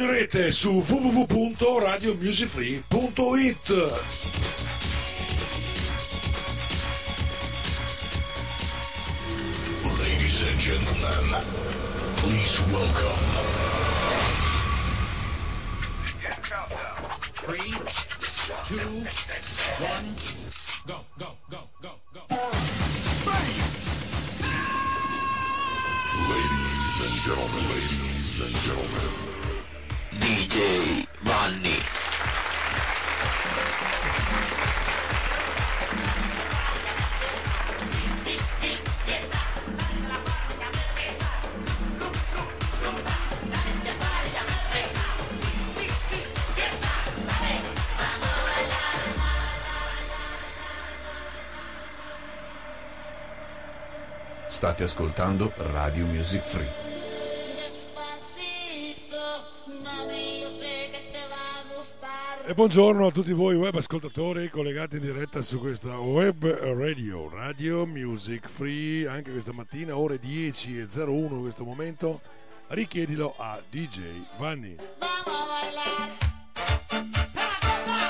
In rete su www.radiomusicfree.it. Ladies and gentlemen, please welcome. Three, two, one, Radio Music Free. E buongiorno a tutti voi web ascoltatori collegati in diretta su questa web radio, Radio Music Free, anche questa mattina, ore 10.01 in questo momento. Richiedilo a DJ Vanni.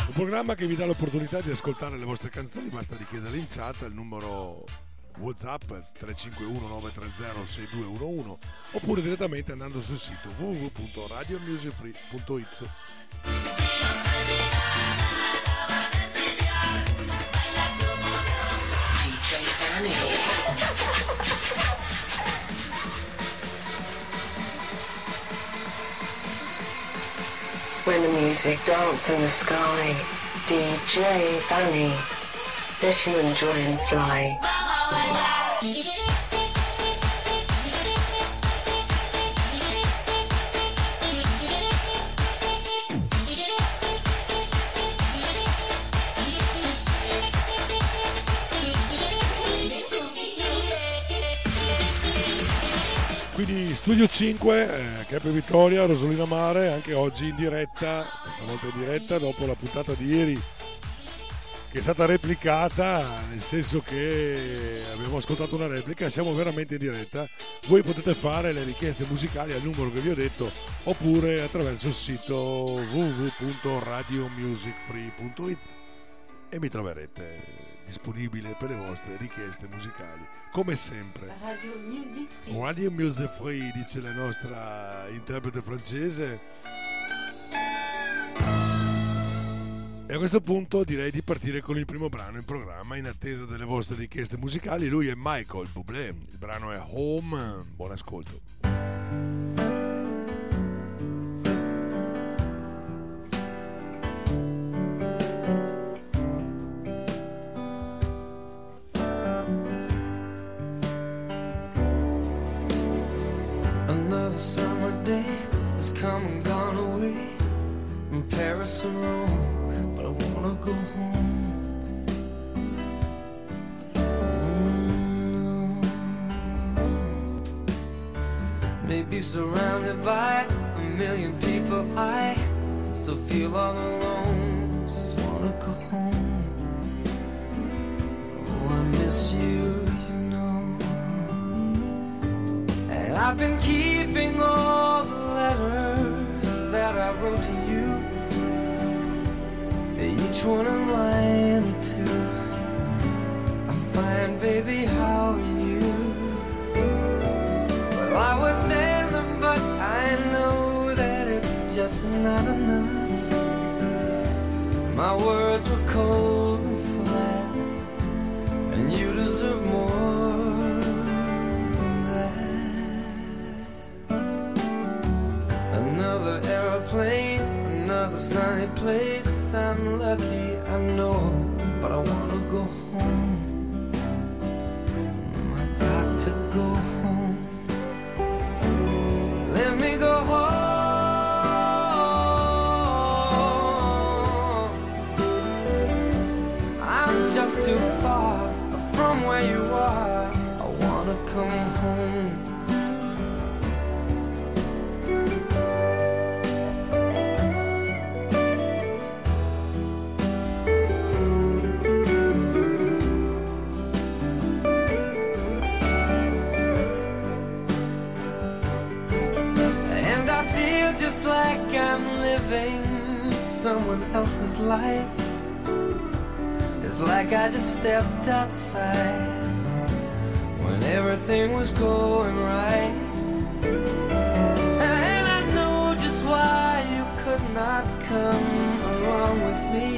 Un programma che vi dà l'opportunità di ascoltare le vostre canzoni, basta richiedere in chat il numero WhatsApp 351 930 6211 oppure direttamente andando sul sito www.radiomusicfree.it. When the music dance in the sky, DJ Fanny, let you enjoy and fly. Quindi Studio 5, eh, Cape Vittoria, Rosolina Mare, anche oggi in diretta, questa volta in diretta dopo la puntata di ieri che è stata replicata, nel senso che abbiamo ascoltato una replica, siamo veramente in diretta. Voi potete fare le richieste musicali al numero che vi ho detto oppure attraverso il sito www.radiomusicfree.it e mi troverete disponibile per le vostre richieste musicali, come sempre. Radio Music Free. Radio Music Free, dice la nostra interprete francese. E a questo punto direi di partire con il primo brano in programma in attesa delle vostre richieste musicali. Lui è Michael Bublé, il brano è Home. Buon ascolto. Another summer day has come and gone away from Paris or go home. Maybe surrounded by a million people, I still feel all alone. Each one a line or two. I'm fine, baby, how are you? Well, I would send them, but I know that it's just not enough. My words were cold and flat, and you deserve more than that. Another aeroplane, another sunny place. I'm lucky, life. It's like I just stepped outside when everything was going right. And I know just why you could not come along with me.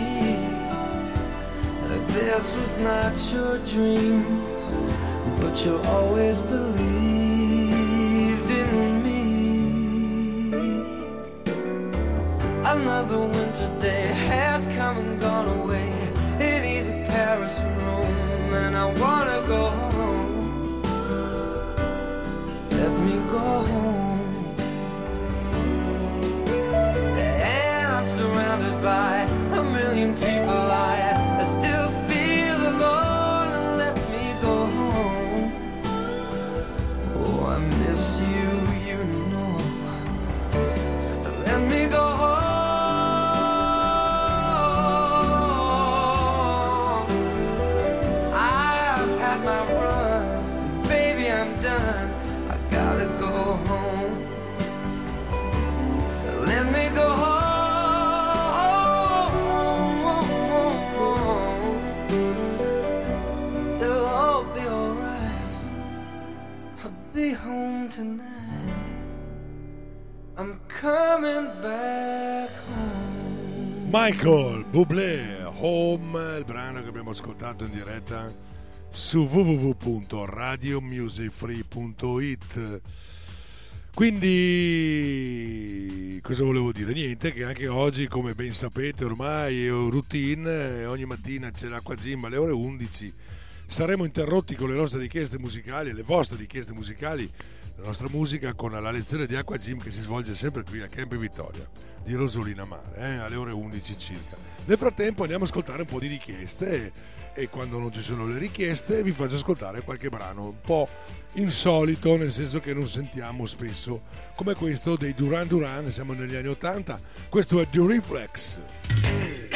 That This was not your dream, but you always believed Michael Bublé, Home, il brano che abbiamo ascoltato in diretta su www.radiomusicfree.it. Quindi, cosa volevo dire? Niente, che anche oggi, come ben sapete, ormai è routine, ogni mattina c'è l'acqua gym alle ore 11. Saremo interrotti con le nostre richieste musicali, le vostre richieste musicali, la nostra musica con la lezione di acqua gym che si svolge sempre qui a Camp Vittoria di Rosolina Mare, eh, alle ore 11 circa. Nel frattempo andiamo ad ascoltare un po' di richieste e quando non ci sono le richieste vi faccio ascoltare qualche brano un po' insolito, nel senso che non sentiamo spesso, come questo dei Duran Duran, siamo negli anni 80, questo è The Reflex.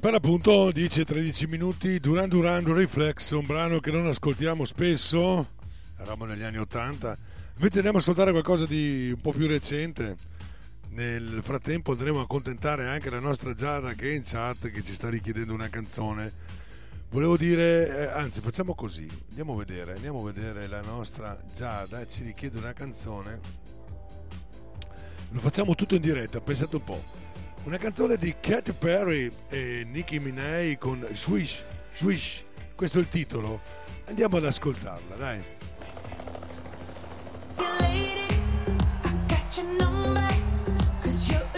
Per appunto 10-13 minuti Duran Duran Reflex, un brano che non ascoltiamo spesso, eravamo negli anni 80, invece andiamo ad ascoltare qualcosa di un po' più recente. Nel frattempo andremo a accontentare anche la nostra Giada che è in chat che ci sta richiedendo una canzone. Volevo dire, eh, anzi facciamo così, andiamo a vedere, andiamo a vedere la nostra Giada, ci richiede una canzone. Lo facciamo tutto in diretta, pensate un po'. Una canzone di Katy Perry e Nicki Minaj con Swish, Swish, questo è il titolo. Andiamo ad ascoltarla, dai. Keep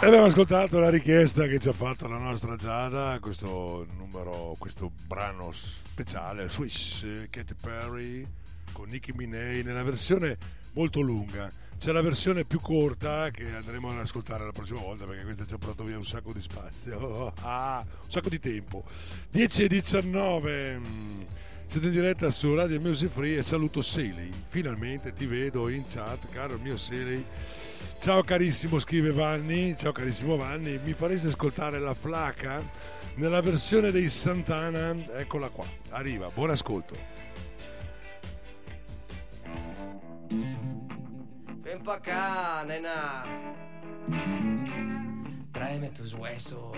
abbiamo ascoltato la richiesta che ci ha fatto la nostra Giada, questo numero, questo brano speciale Swiss Katy Perry. Ecco, con Nicky Minei nella versione molto lunga. C'è la versione più corta che andremo ad ascoltare la prossima volta perché questa ci ha portato via un sacco di spazio, ah, un sacco di tempo. 10 e 19. Mm, siete in diretta su Radio Music Free e saluto Seley. Finalmente ti vedo in chat, caro mio Seley. Ciao carissimo, scrive Vanni. Ciao carissimo Vanni, mi fareste ascoltare la flaca nella versione dei Santana? Eccola qua, arriva, buon ascolto. Ven pa' acá, nena. Tráeme tus huesos.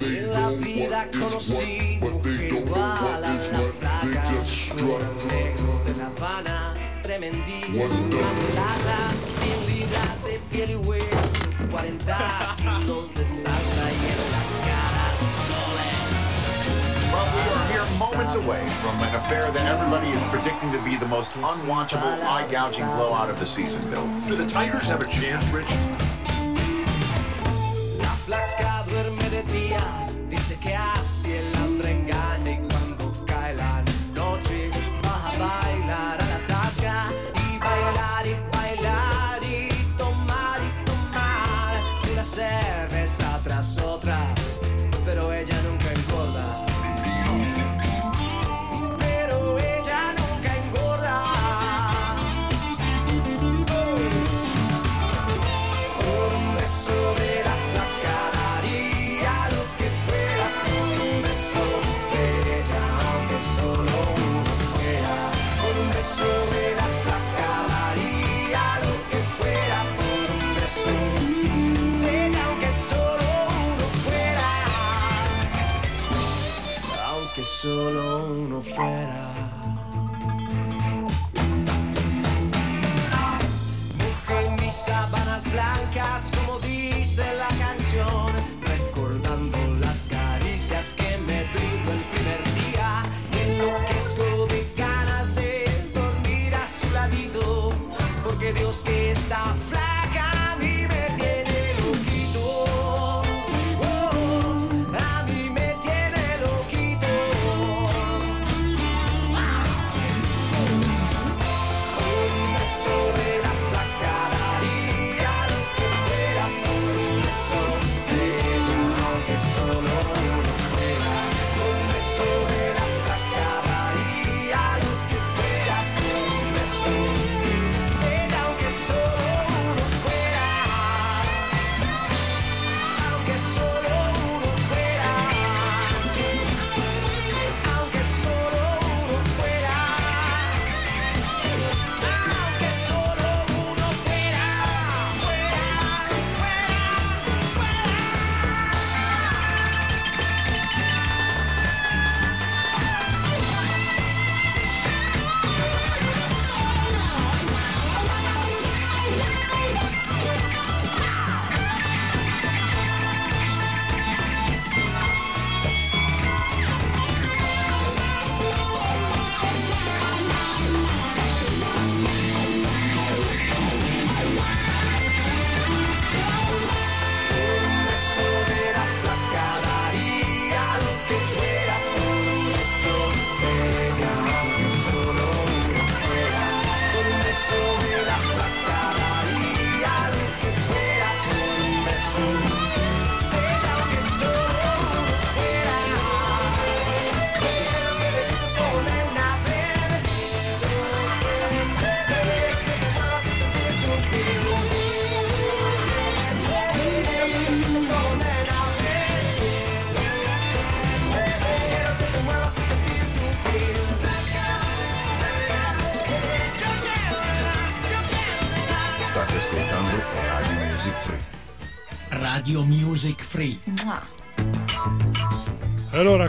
En la vida conocí mujer igual a la flaca Con negro de La Habana Tremendísima mulata 100 libras de piel y hueso 40 kilos de salsa We are here moments away from an affair that everybody is predicting to be the most unwatchable, eye-gouging blowout of the season, Bill. Do the Tigers have a chance, Rich?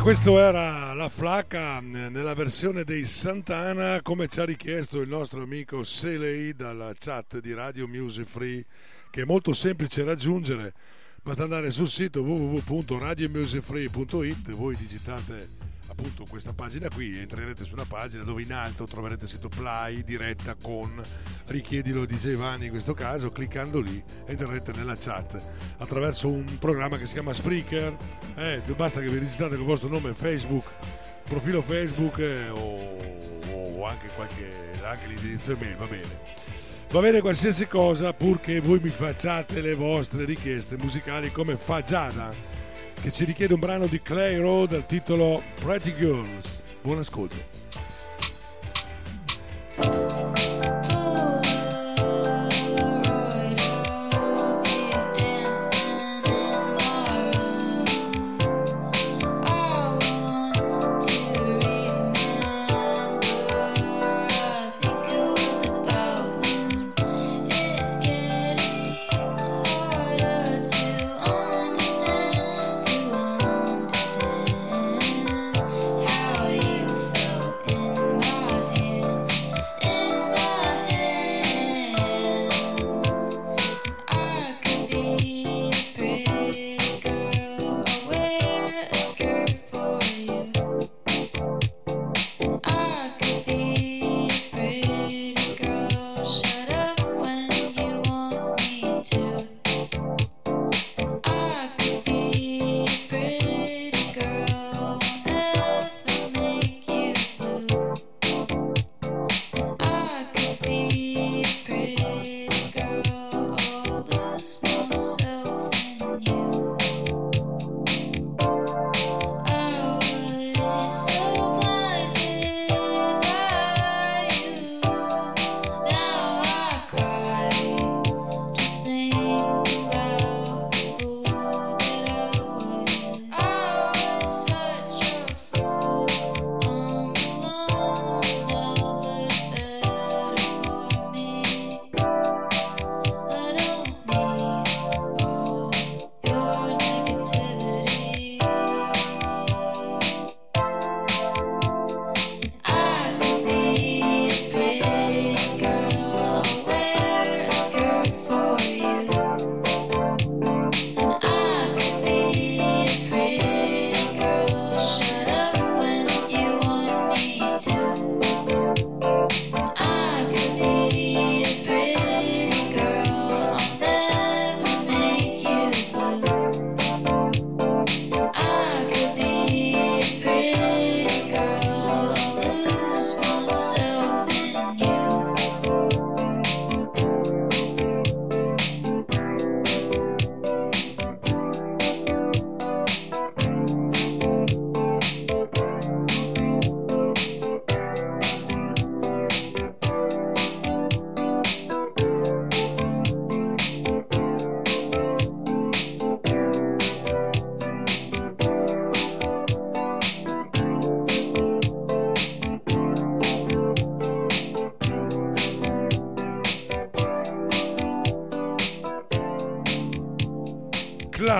Questo era la flacca mh, nella versione dei Santana, come ci ha richiesto il nostro amico Selei dalla chat di Radio Music Free, che è molto semplice raggiungere. Basta andare sul sito www.radiomusicfree.it, voi digitate appunto questa pagina qui, entrerete su una pagina dove in alto troverete il sito Play, diretta con richiedilo DJ Vanni in questo caso, cliccando lì entrerete nella chat attraverso un programma che si chiama Spreaker, eh, basta che vi registrate con il vostro nome Facebook, profilo Facebook eh, o, o anche, qualche, anche l'indirizzo email, va bene. Va bene qualsiasi cosa purché voi mi facciate le vostre richieste musicali come fa Giada che ci richiede un brano di Clay Road dal titolo Pretty Girls. Buon ascolto.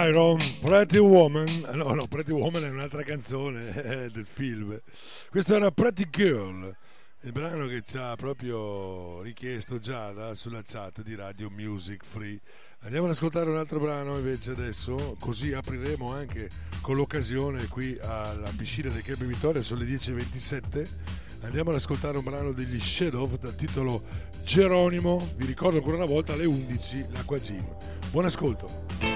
Iron, Pretty Woman. Ah, No, no, Pretty Woman è un'altra canzone eh, del film. Questo era Pretty Girl, il brano che ci ha proprio richiesto Giada sulla chat di Radio Music Free. Andiamo ad ascoltare un altro brano invece adesso, così apriremo anche con l'occasione qui alla piscina del Club Vittoria, sono le 10.27. Andiamo ad ascoltare un brano degli Shadow dal titolo Geronimo. Vi ricordo ancora una volta alle 11 l'Acqua Gym. Buon ascolto.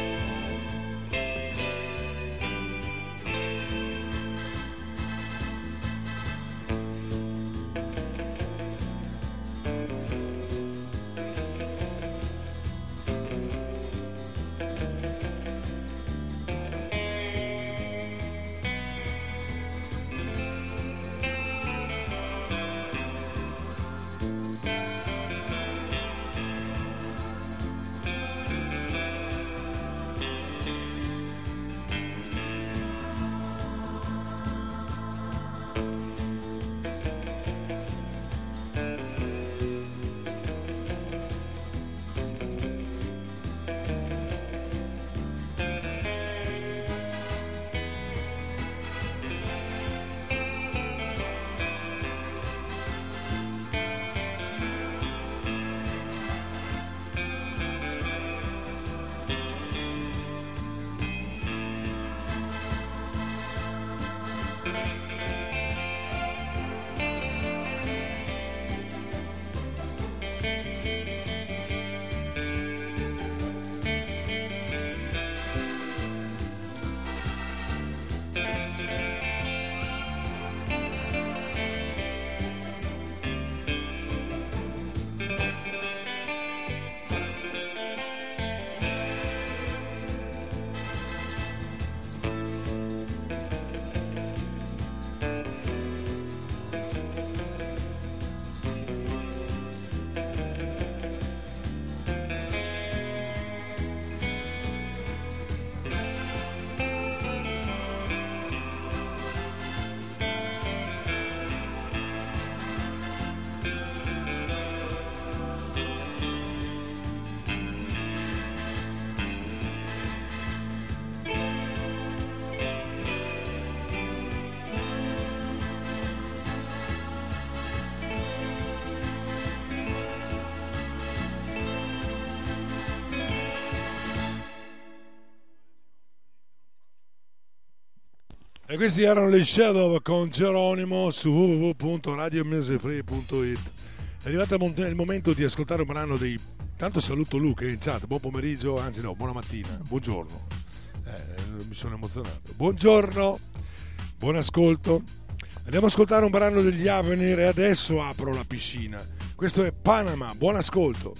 E questi erano le Shadow con Geronimo su www.radiomusicfree.it. È arrivato il momento di ascoltare un brano dei. Tanto saluto Luca in chat, buon pomeriggio, anzi no, buona mattina, buongiorno. Eh, mi sono emozionato. Buongiorno, buon ascolto. Andiamo ad ascoltare un brano degli Avenir e adesso apro la piscina. Questo è Panama, buon ascolto.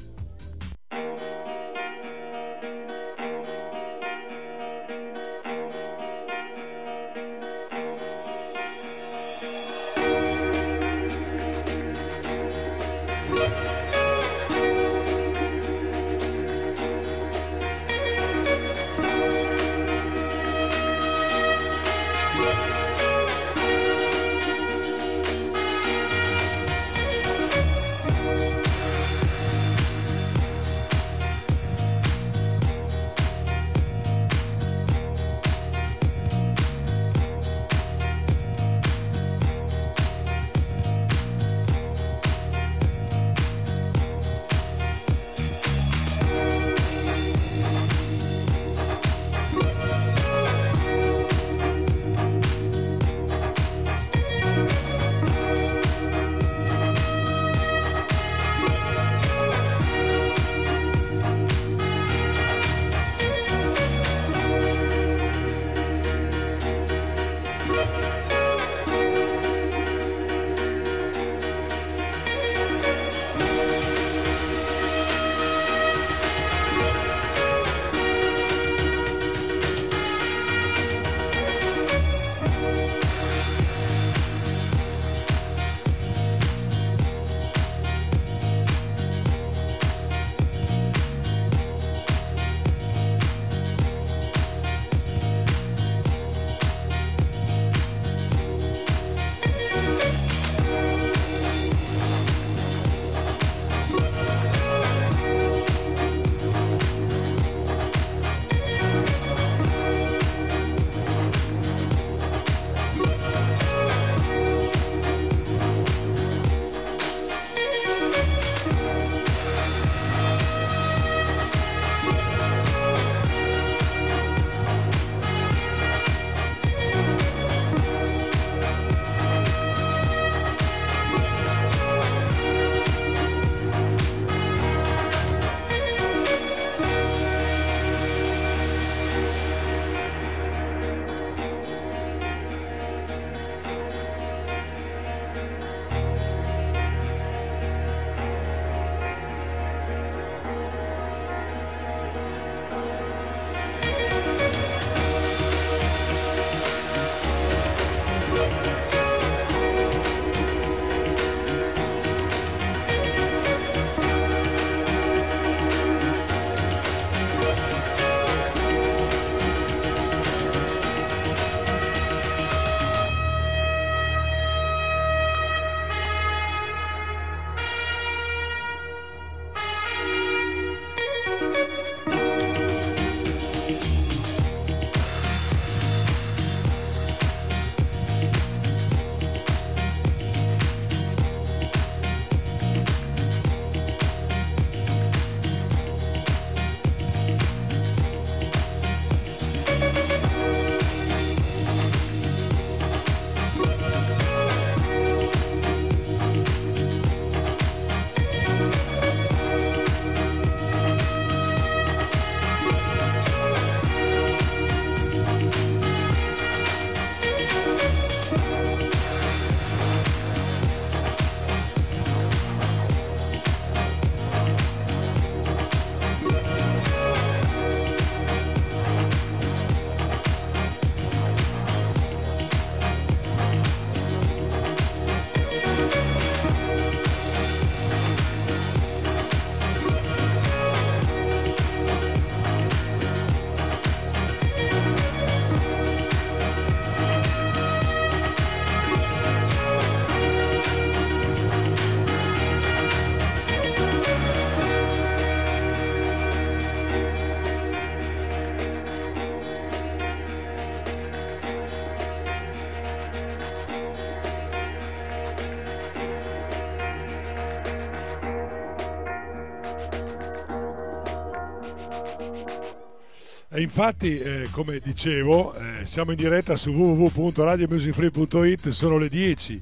Infatti, eh, come dicevo, eh, siamo in diretta su www.radiomusicfree.it, sono le 10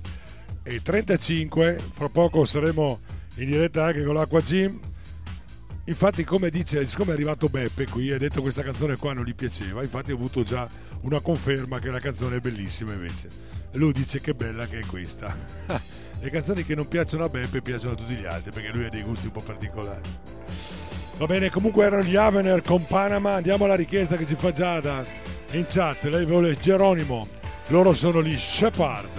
e 35, fra poco saremo in diretta anche con l'Acqua Gym. Infatti, come dice, siccome è arrivato Beppe qui e ha detto questa canzone qua non gli piaceva, infatti ho avuto già una conferma che la canzone è bellissima invece. Lui dice che bella che è questa. Le canzoni che non piacciono a Beppe piacciono a tutti gli altri perché lui ha dei gusti un po' particolari. Va bene, comunque erano gli Avener con Panama. Andiamo alla richiesta che ci fa Giada in chat. Lei vuole Geronimo. Loro sono gli Shepard.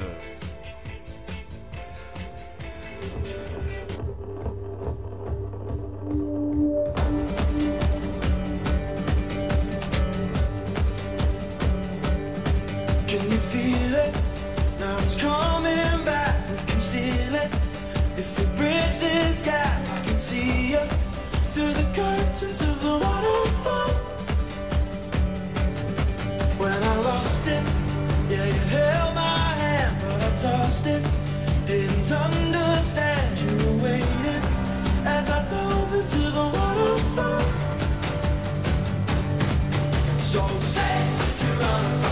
If we bridge this gap, through the curtains of the waterfall. When I lost it, yeah, you held my hand, but I tossed it. Didn't understand you were waiting as I dove into the waterfall. So say Geronimo, say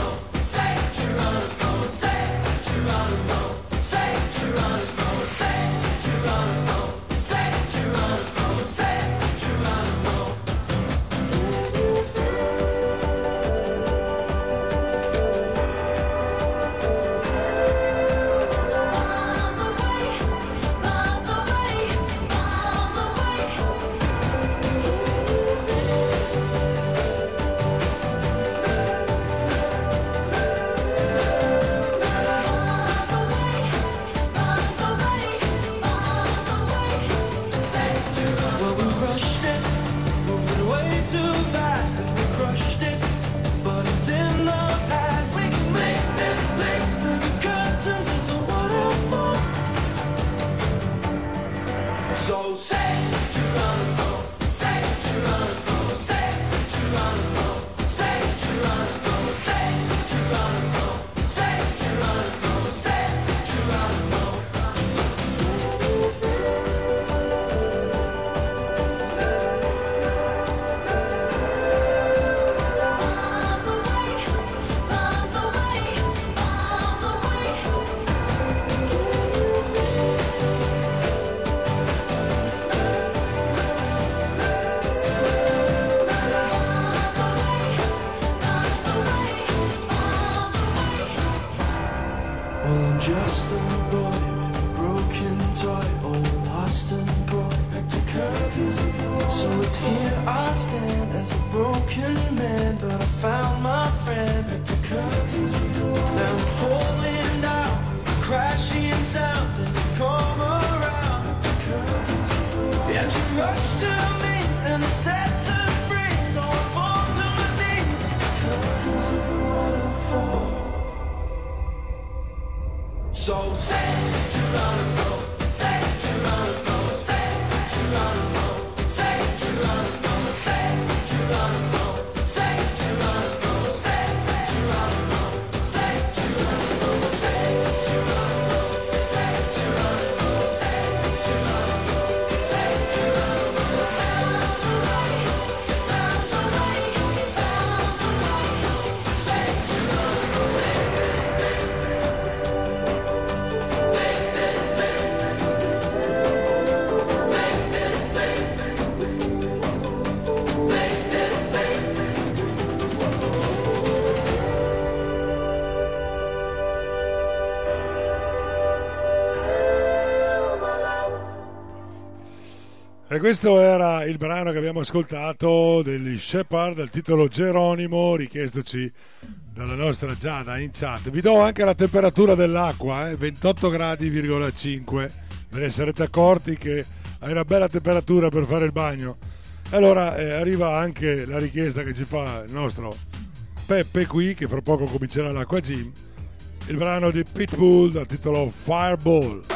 E questo era il brano che abbiamo ascoltato degli Shepard, dal titolo Geronimo, richiestoci dalla nostra Giada in chat. Vi do anche la temperatura dell'acqua, eh, 28 gradi,5. Ve ne sarete accorti che hai una bella temperatura per fare il bagno. Allora eh, arriva anche la richiesta che ci fa il nostro Peppe qui, che fra poco comincerà l'acqua gym, il brano di Pitbull dal titolo Fireball.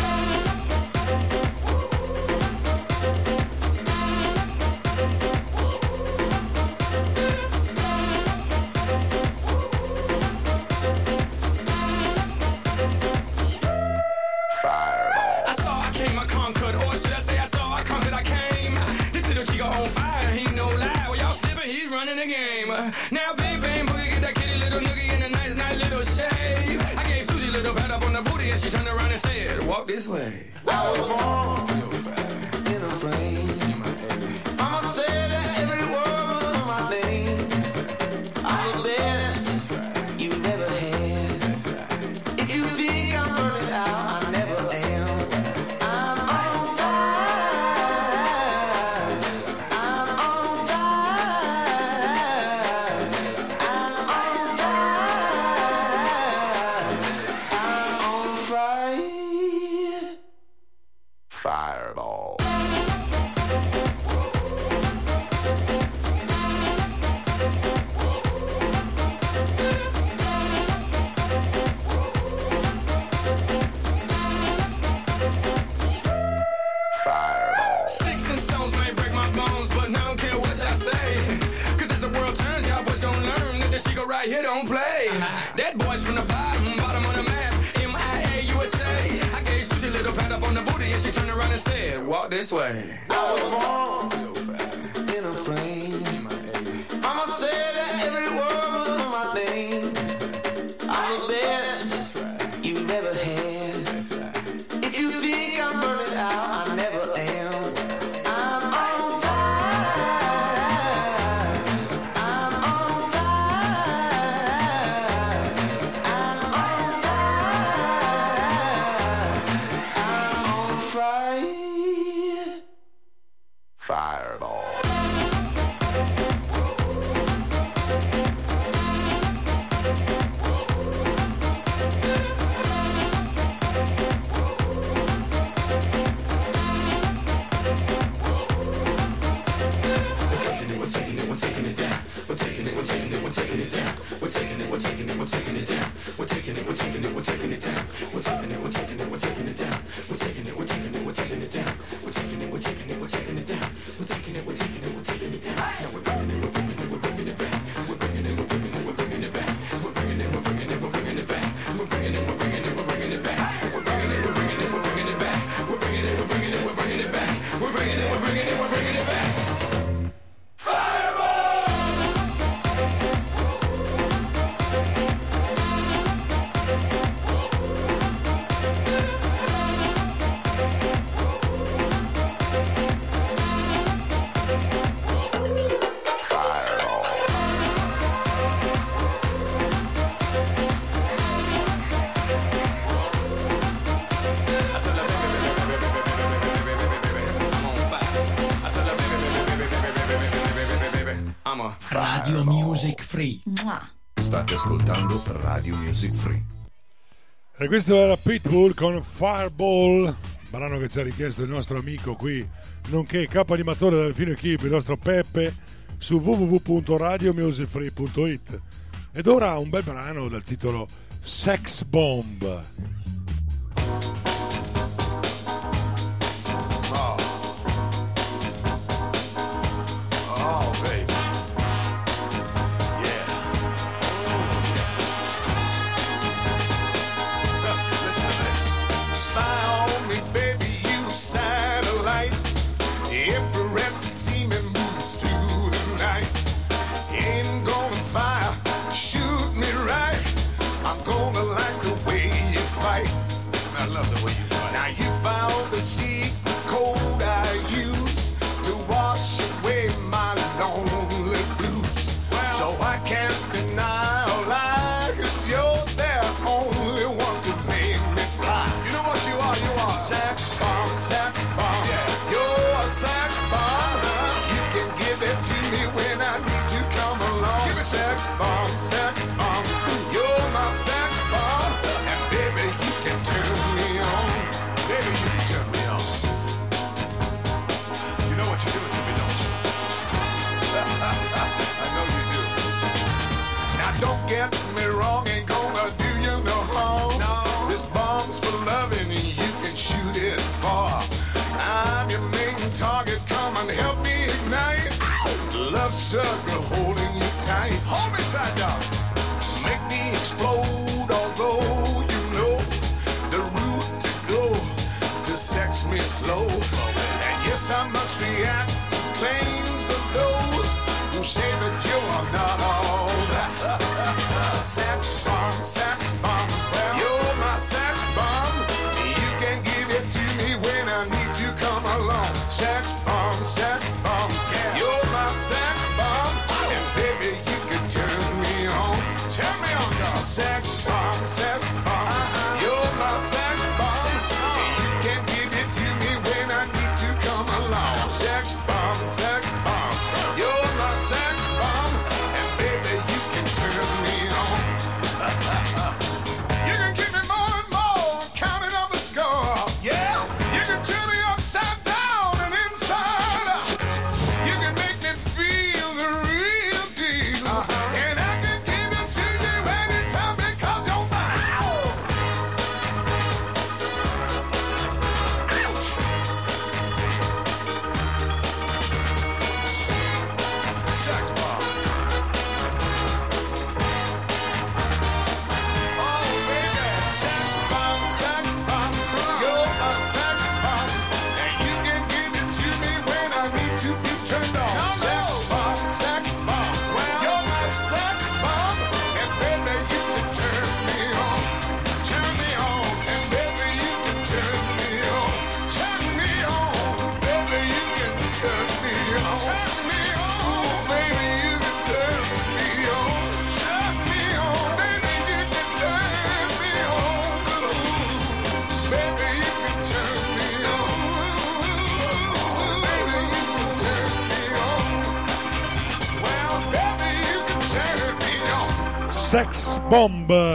this way. Free. Mua. State ascoltando Radio Music Free. E questo era Pitbull con Fireball, brano che ci ha richiesto il nostro amico qui, nonché capo animatore del Fino Equipe, il nostro Peppe, su www.radiomusicfree.it. Ed ora un bel brano dal titolo Sex Bomb. sucker holding you tight. Hold me tight, dog. Make me explode, although you know the route to go to sex me slow. And yes, I must react.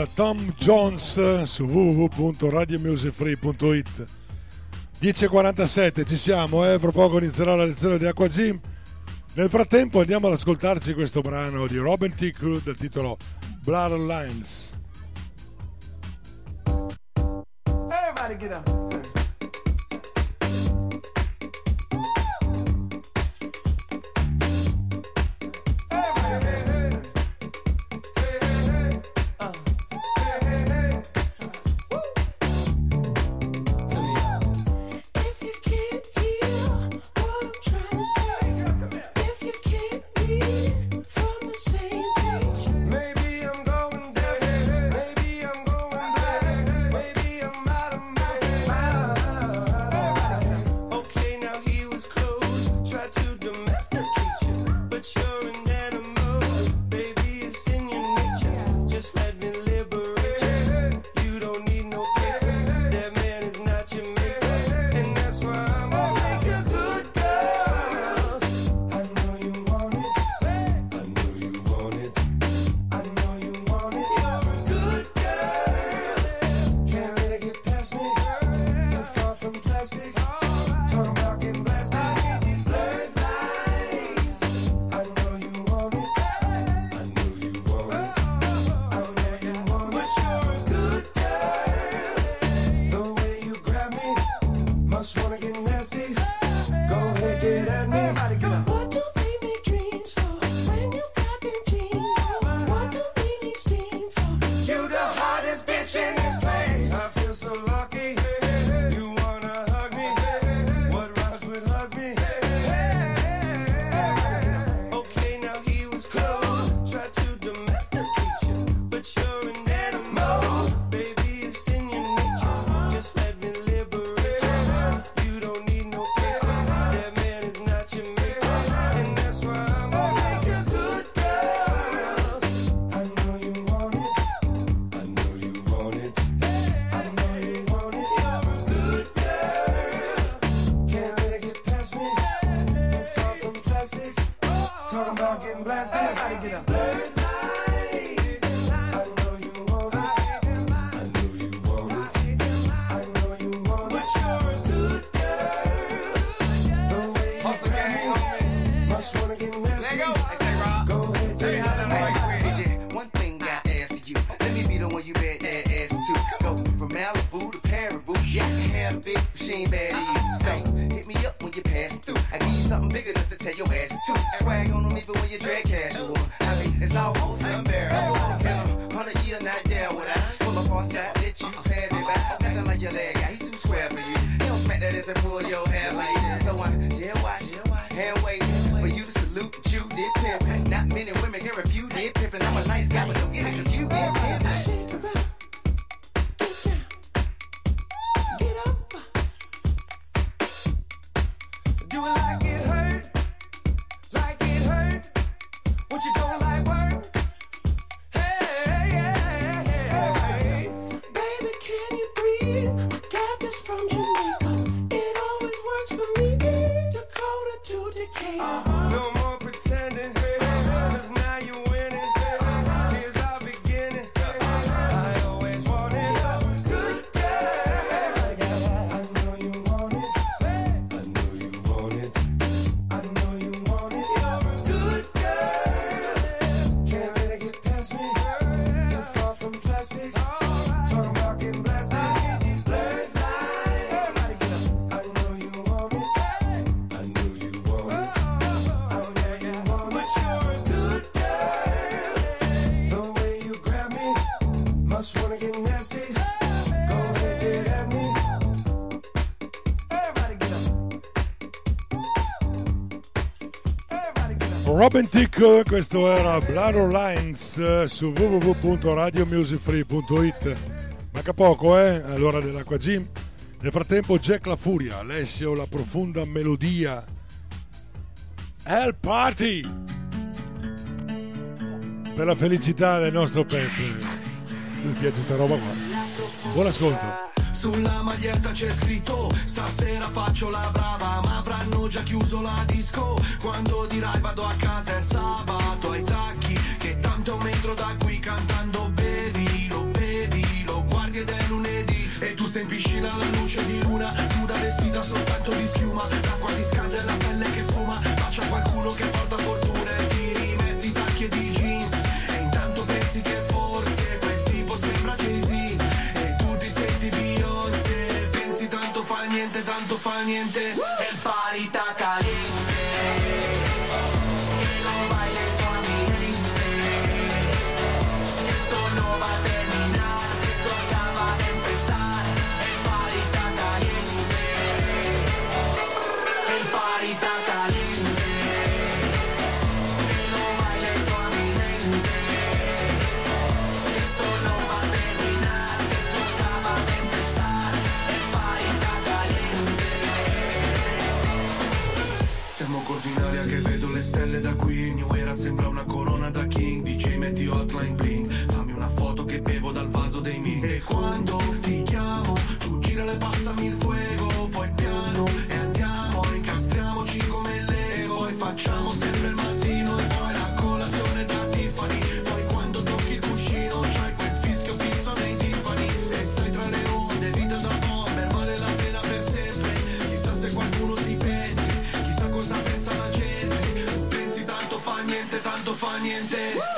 Tom Jones su www.radiomusicfree.it 10.47 ci siamo, eh? fra poco inizierà la lezione di Aqua Gym nel frattempo andiamo ad ascoltarci questo brano di Robin T. Crew dal titolo Bloodlines Everybody get up Robentick, questo era Blood Lines eh, su www.radiomusicfree.it. Manca poco, eh? All'ora dell'Acqua Gym. Nel frattempo Jack la Furia, Alessio la profonda melodia. Hell Party! Per la felicità del nostro pezzo. Mi piace sta roba qua. Buon ascolto. Sulla maglietta c'è scritto Stasera faccio la brava Ma avranno già chiuso la disco. Quando dirai vado a casa è sabato Ai tacchi che tanto è un metro da qui Cantando bevi, lo bevi, lo guardi ed è lunedì. E tu sei in piscina alla luce di luna Nuda vestita soltanto di schiuma L'acqua di scalda e la pelle che fuma.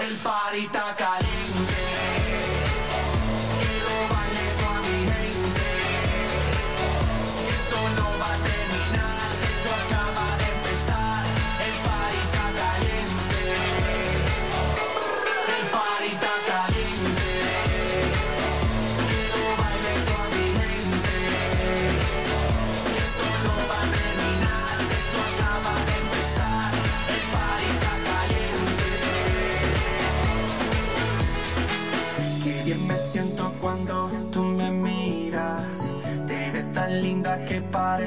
el party está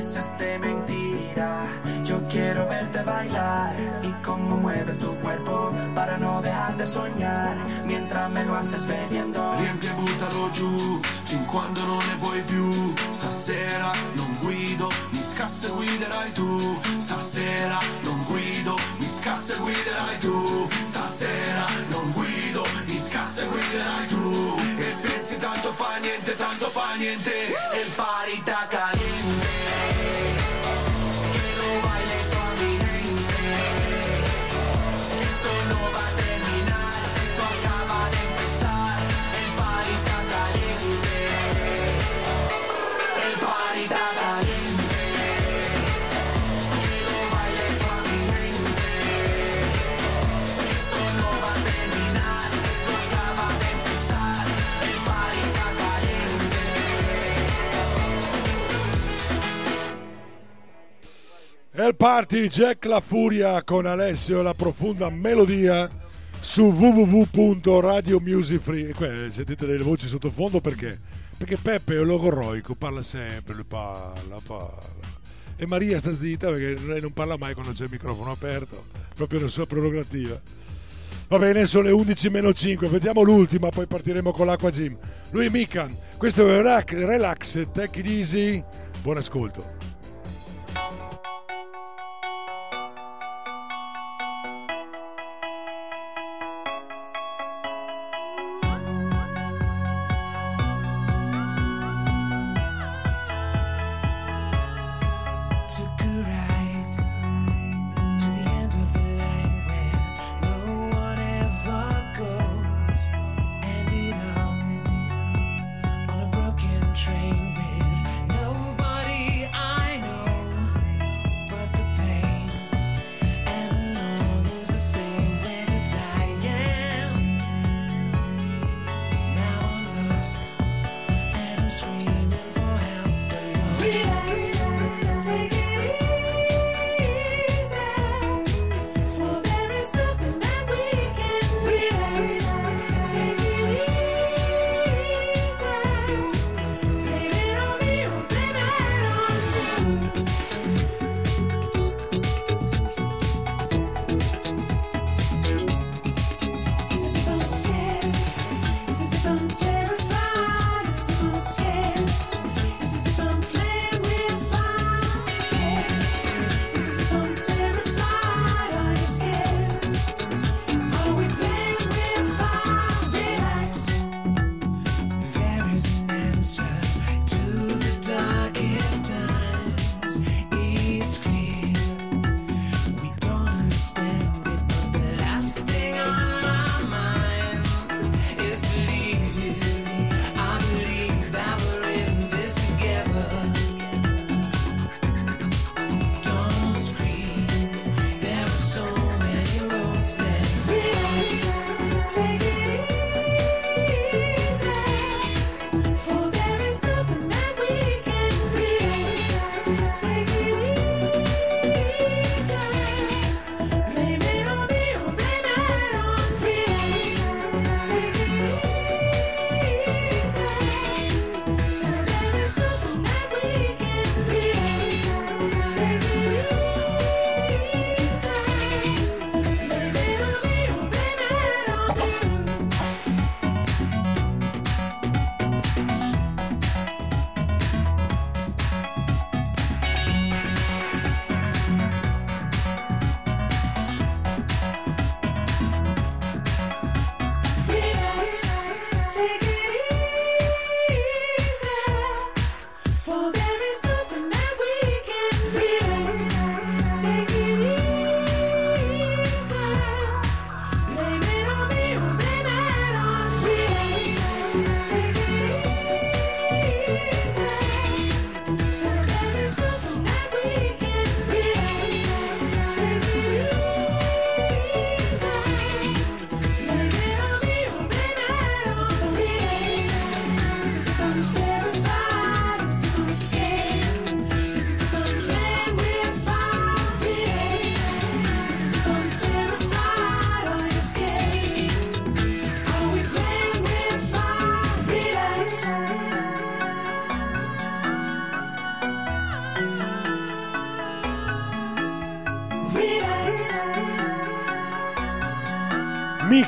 veces te mentira. Yo quiero verte bailar y cómo mueves tu cuerpo para no dejar de soñar mientras me lo haces bebiendo. Riempi e buttalo giù fin quando non ne puoi più. Stasera non guido, mi scasse guiderai tu. Stasera non guido, mi scasse guiderai tu. Stasera non guido, mi scasse guiderai tu. E pensi tanto fa niente, tanto fa niente. E pari da. il party Jack La Furia con Alessio la profonda melodia su www.radiomusicfree e sentite delle voci sottofondo perché? Perché Peppe è un logorroico, parla sempre, lui parla, parla e Maria sta zitta perché lei non parla mai quando c'è il microfono aperto, proprio la sua prerogativa. Va bene, sono le 11.05, vediamo l'ultima, poi partiremo con l'acqua gym. Lui Mikan, questo è Relax, relax Take It Easy, buon ascolto.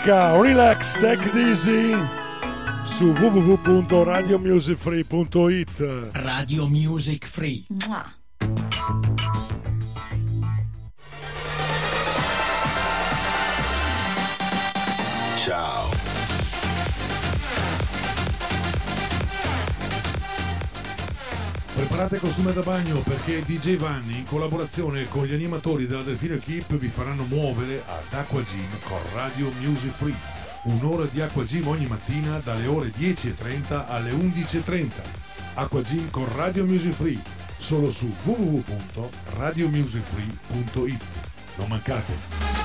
musica Relax Take It Easy su www.radiomusicfree.it Radio Music Free Comprate costume da bagno perché DJ Vanni in collaborazione con gli animatori della Delfino Equip vi faranno muovere ad Aqua Gym con Radio Music Free. Un'ora di Aqua Gym ogni mattina dalle ore 10.30 alle 11.30. Acqua Gym con Radio Music Free solo su www.radiomusicfree.it. Non mancate!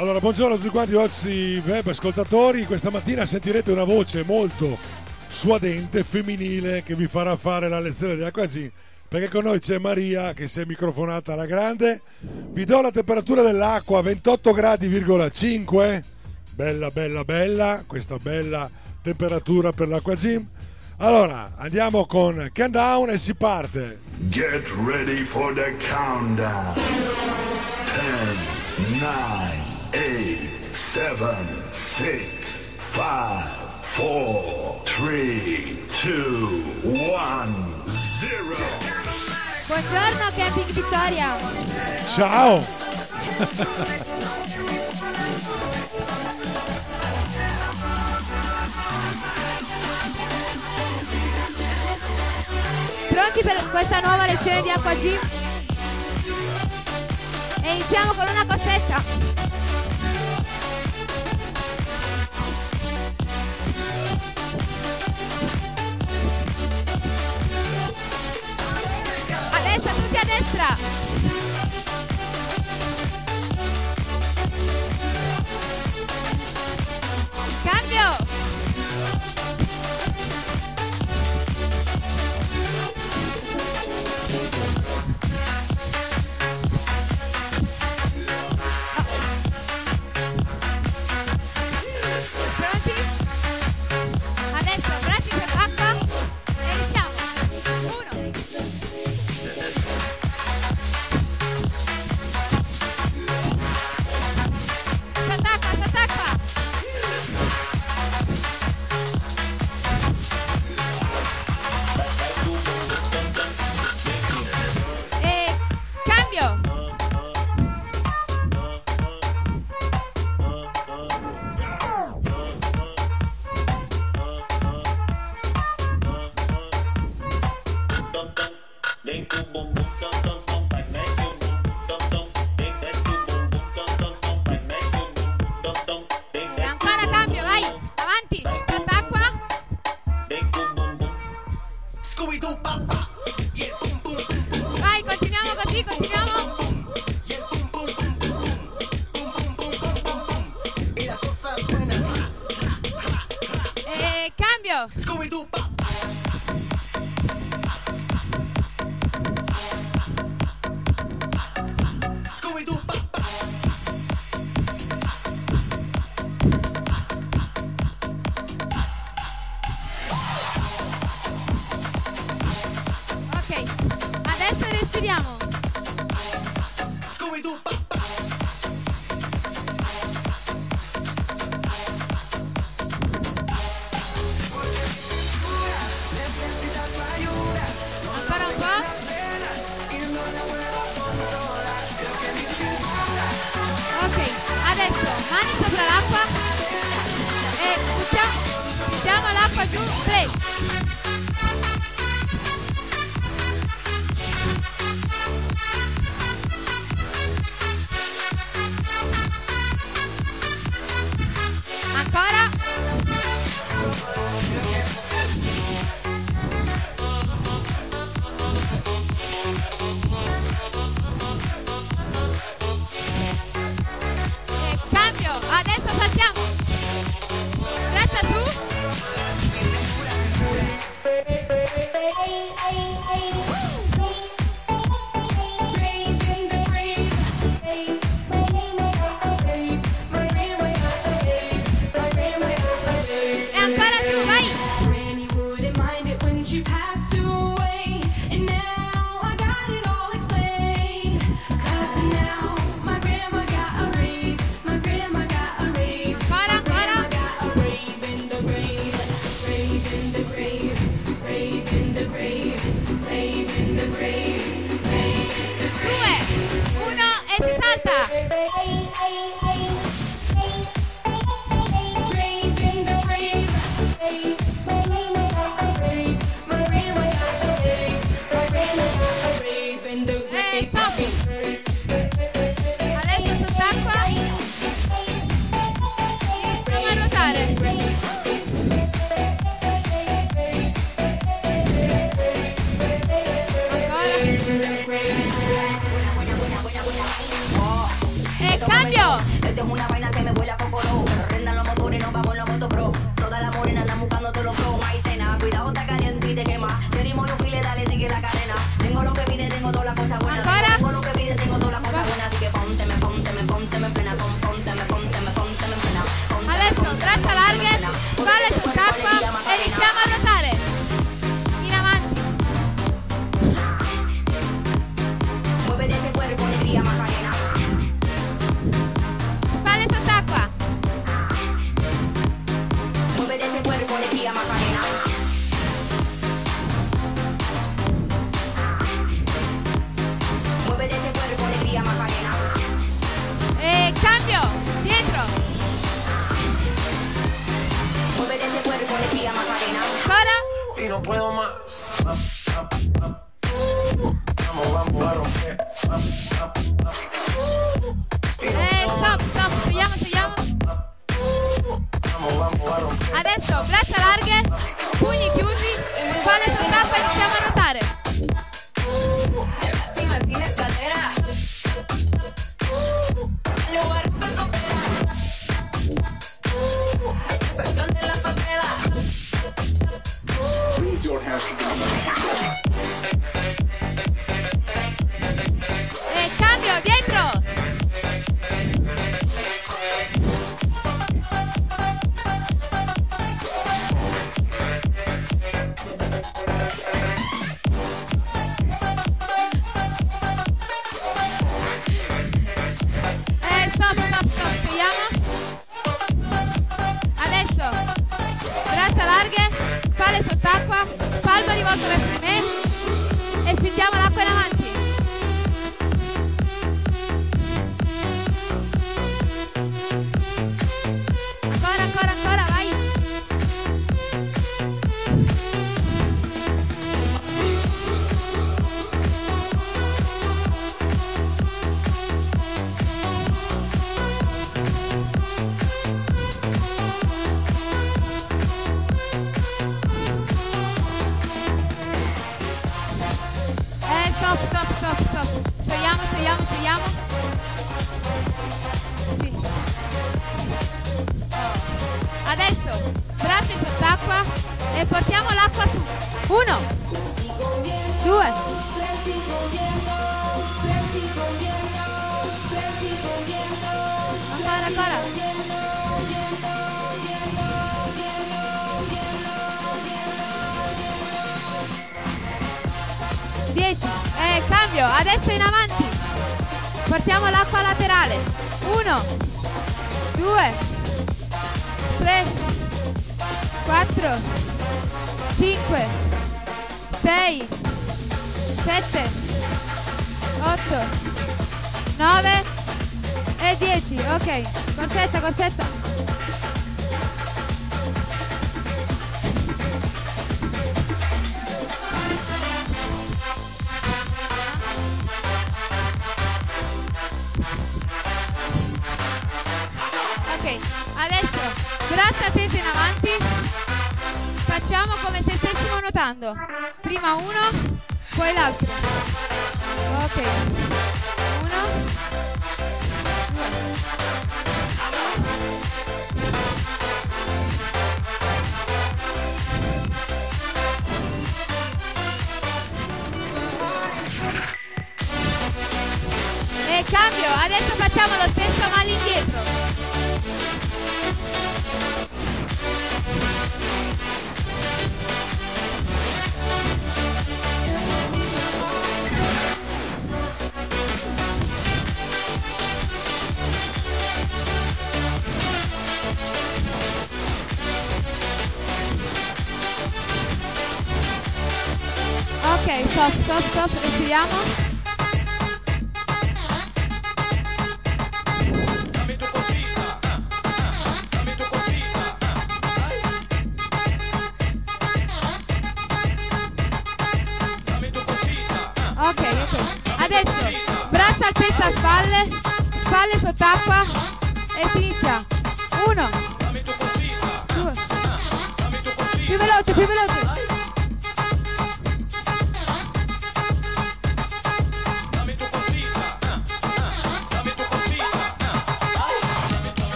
Allora, buongiorno a tutti quanti oggi web ascoltatori. Questa mattina sentirete una voce molto suadente, femminile, che vi farà fare la lezione di Acquagin. Perché con noi c'è Maria che si è microfonata alla grande. Vi do la temperatura dell'acqua, 28 gradi,5. Bella, bella, bella, questa bella temperatura per l'acqua gym. Allora, andiamo con countdown e si parte. Get ready for the countdown. 10, 9, 8, 7, 6, 5, 4, 3, 2, 1, 0. Buongiorno Camping Vittoria. ciao Pronti per questa nuova lezione di acqua G? E iniziamo con una cosetta. A destra. Cambio. Ok,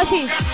Così.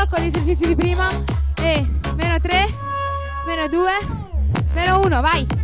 solo con gli esercizi di prima. E meno 3 meno 2 meno 1 vai.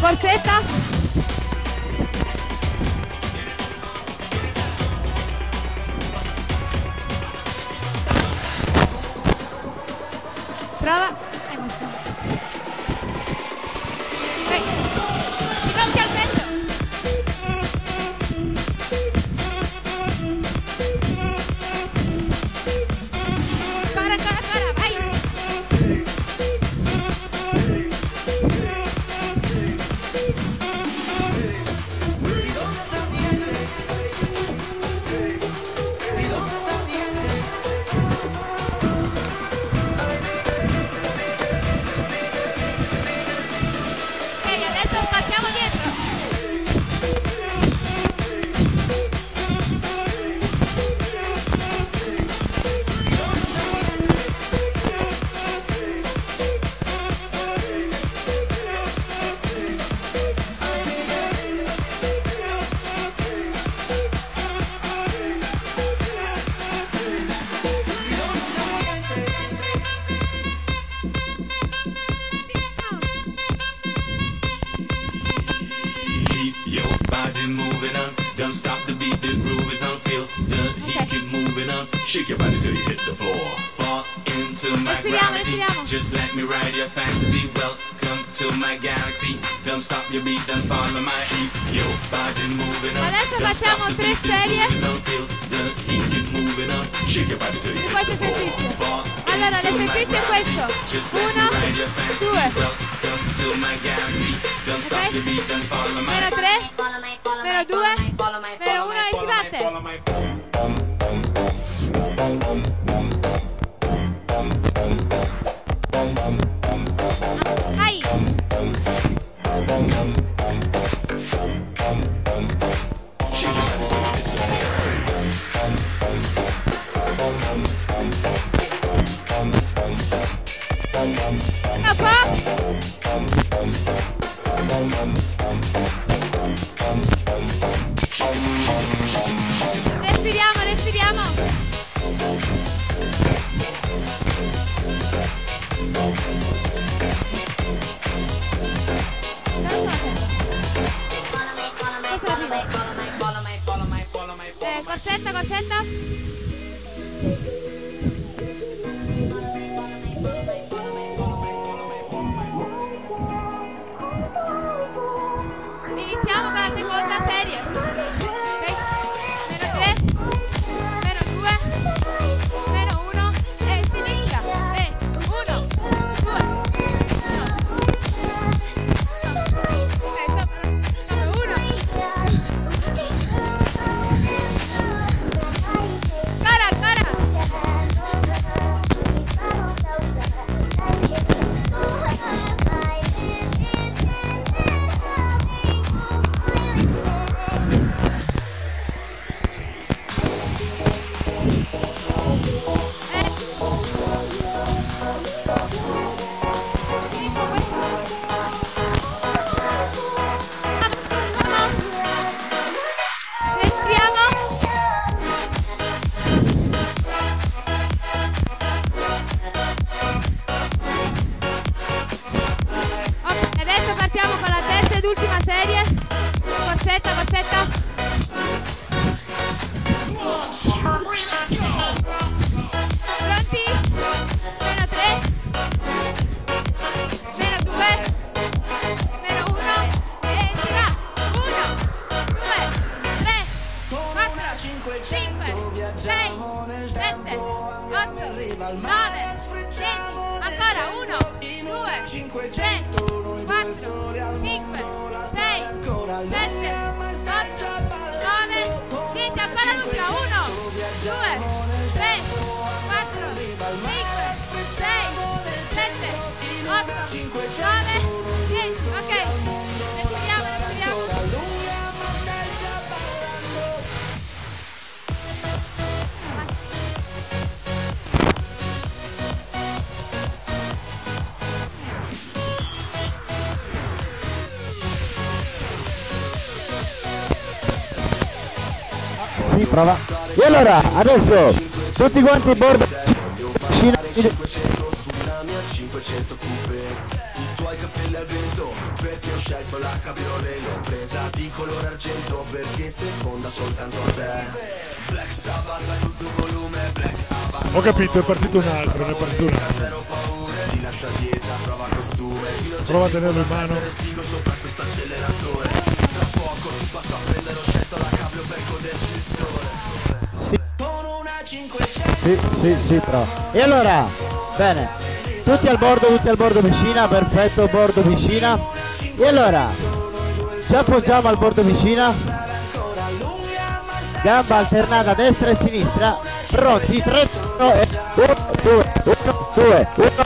corsetas facciamo tre serie. In questo esercizio allora l'esercizio è questo. Uno due. E tre tre. iniciamos cosetta? Iniziamo con la seconda serie. Prova. E allora, adesso tutti quanti in bordo. Cina- 500 sulla mia 500 coupe I tuoi capelli al vento Perché ho scelto la cabriolet L'ho presa di colore argento Perché seconda soltanto te Black Sabbath a tutto volume Black Ho capito, è partito un altro, è partito un altro. Prova a tenerlo in mano. Sì, sì, sì, prova. E allora, bene. Tutti al bordo, tutti al bordo piscina, perfetto, bordo piscina. E allora, ci appoggiamo al bordo piscina. Gamba alternata destra e sinistra. Pronti, 3, 1 e 1, 2, 1, 2, 1,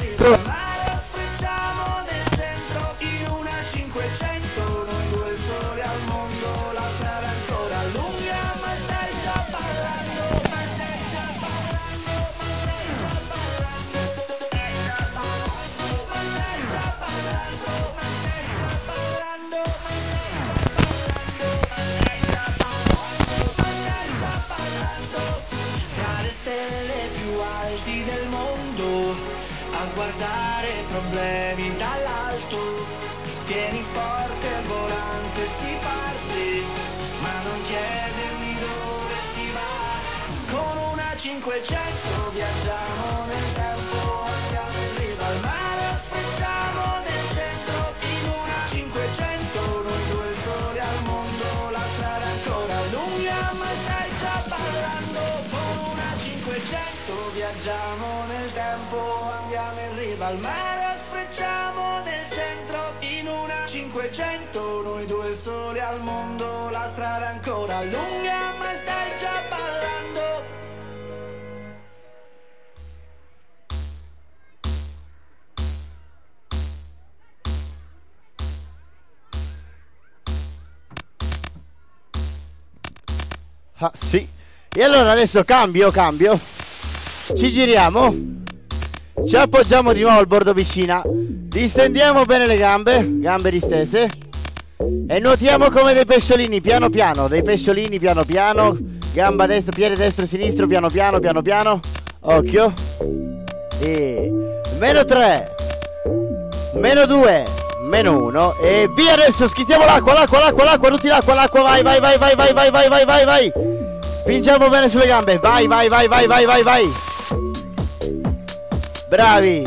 500 viaggiamo nel tempo Andiamo in riva al mare Facciamo nel centro In una 500 Noi due soli al mondo La strada è ancora lunga Ma stai già parlando Con una 500 viaggiamo nel tempo Andiamo in riva al mare Sfrecciamo nel centro In una 500 Noi due soli al mondo La strada ancora lunga Ah, sì. E allora adesso cambio, cambio. Ci giriamo. Ci appoggiamo di nuovo al bordo piscina. Distendiamo bene le gambe, gambe distese. E nuotiamo come dei pesciolini, piano piano, dei pesciolini piano piano. Gamba destra, piede destro e sinistro, piano piano, piano piano. Occhio. E meno 3. Meno 2. Meno 1. E via adesso, schizziamo l'acqua, l'acqua, l'acqua, l'acqua, tutti l'acqua, l'acqua, vai, vai, vai, vai, vai, vai, vai, vai, vai, vai. Spingiamo bene sulle gambe, vai, vai, vai, vai, vai, vai, vai. Bravi.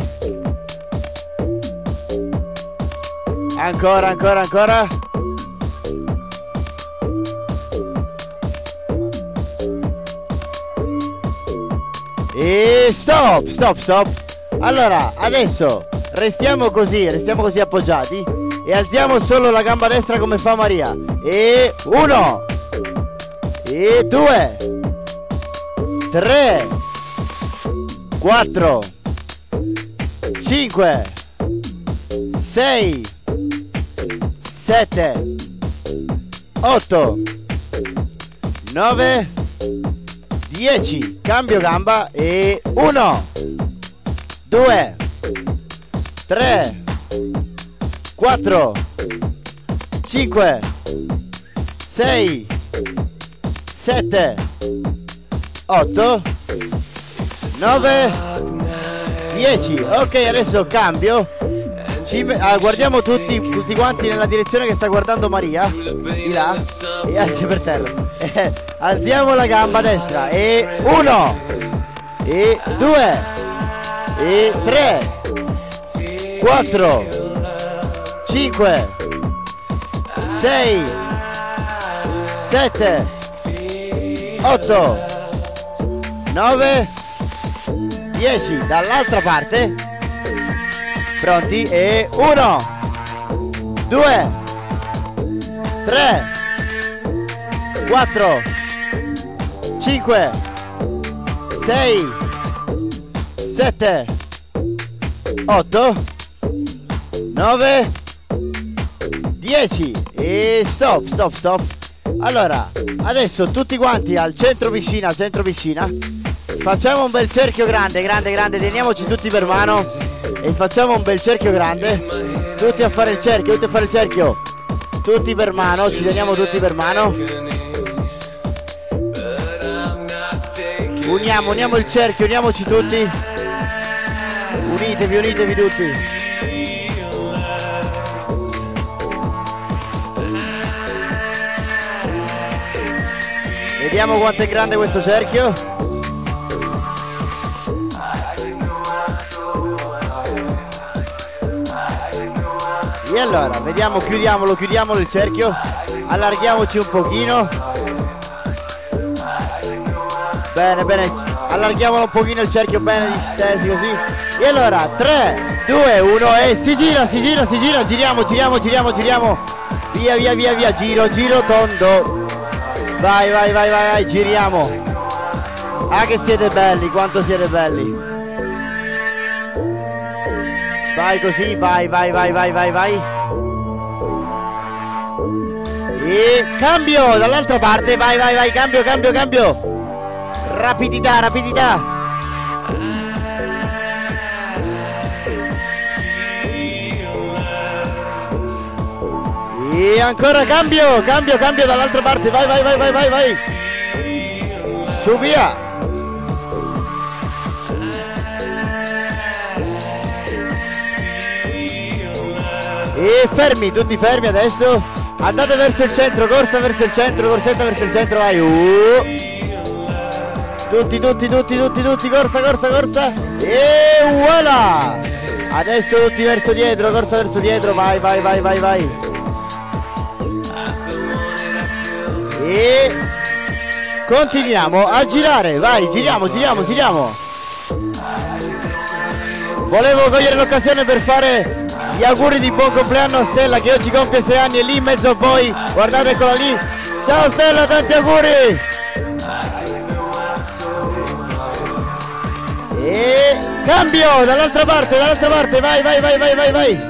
Ancora, ancora, ancora. E stop, stop, stop. Allora, adesso restiamo così, restiamo così appoggiati e alziamo solo la gamba destra come fa Maria. E uno. E due. Tre. Quattro. Cinque. Sei. Sette. Otto. Nove. 10 cambio gamba e 1 2 3 4 5 6 7 8 9 10 ok adesso cambio. Ci ah, guardiamo tutti, tutti quanti nella direzione che sta guardando Maria. Di là. E anche per terra. Alziamo la gamba destra. E 1 e 2 e 3 4 5 6 7 8 9 10 dall'altra parte. Pronti? E 1, 2, 3, 4, 5, 6, 7, 8, 9, 10 e stop, stop, stop. Allora, adesso tutti quanti al centro vicina, centro vicina. Facciamo un bel cerchio grande, grande, grande, teniamoci tutti per mano e facciamo un bel cerchio grande. Tutti a fare il cerchio, tutti a fare il cerchio. Tutti per mano, ci teniamo tutti per mano. Uniamo, uniamo il cerchio, uniamoci tutti. Unitevi, unitevi tutti. Vediamo quanto è grande questo cerchio. E allora, vediamo, chiudiamolo, chiudiamolo il cerchio. Allarghiamoci un pochino. Bene, bene, allarghiamolo un pochino il cerchio bene distesi così. E allora, 3, 2, 1 e si gira, si gira, si gira, giriamo, giriamo, giriamo, giriamo. Via, via, via, via, giro, giro tondo. Vai, vai, vai, vai, vai, giriamo. Ah che siete belli, quanto siete belli. Vai così, vai, vai, vai, vai, vai, vai. E cambio dall'altra parte, vai, vai, vai, cambio, cambio, cambio. Rapidità, rapidità. E ancora cambio, cambio, cambio dall'altra parte, vai, vai, vai, vai, vai, vai. Su via. E fermi, tutti fermi adesso. Andate verso il centro, corsa verso il centro, corsetta verso il centro, vai. Uh. Tutti, tutti, tutti, tutti, tutti, corsa, corsa, corsa. E voilà! Adesso tutti verso dietro, corsa verso dietro, vai, vai, vai, vai, vai. E continuiamo a girare, vai, giriamo, giriamo, giriamo. Volevo cogliere l'occasione per fare gli auguri di buon compleanno a Stella che oggi compie 6 anni e lì in mezzo a voi, guardate eccola lì. Ciao Stella, tanti auguri! E cambio dall'altra parte, dall'altra parte, vai, vai, vai, vai, vai, vai.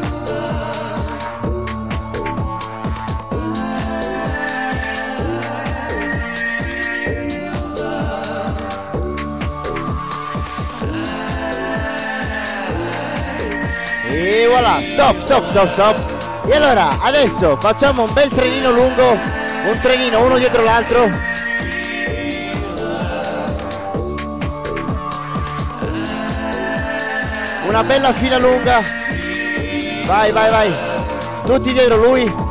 Voilà, stop, stop, stop, stop. E allora, adesso facciamo un bel trenino lungo, un trenino uno dietro l'altro. Una bella fila lunga. Vai, vai, vai. Tutti dietro lui.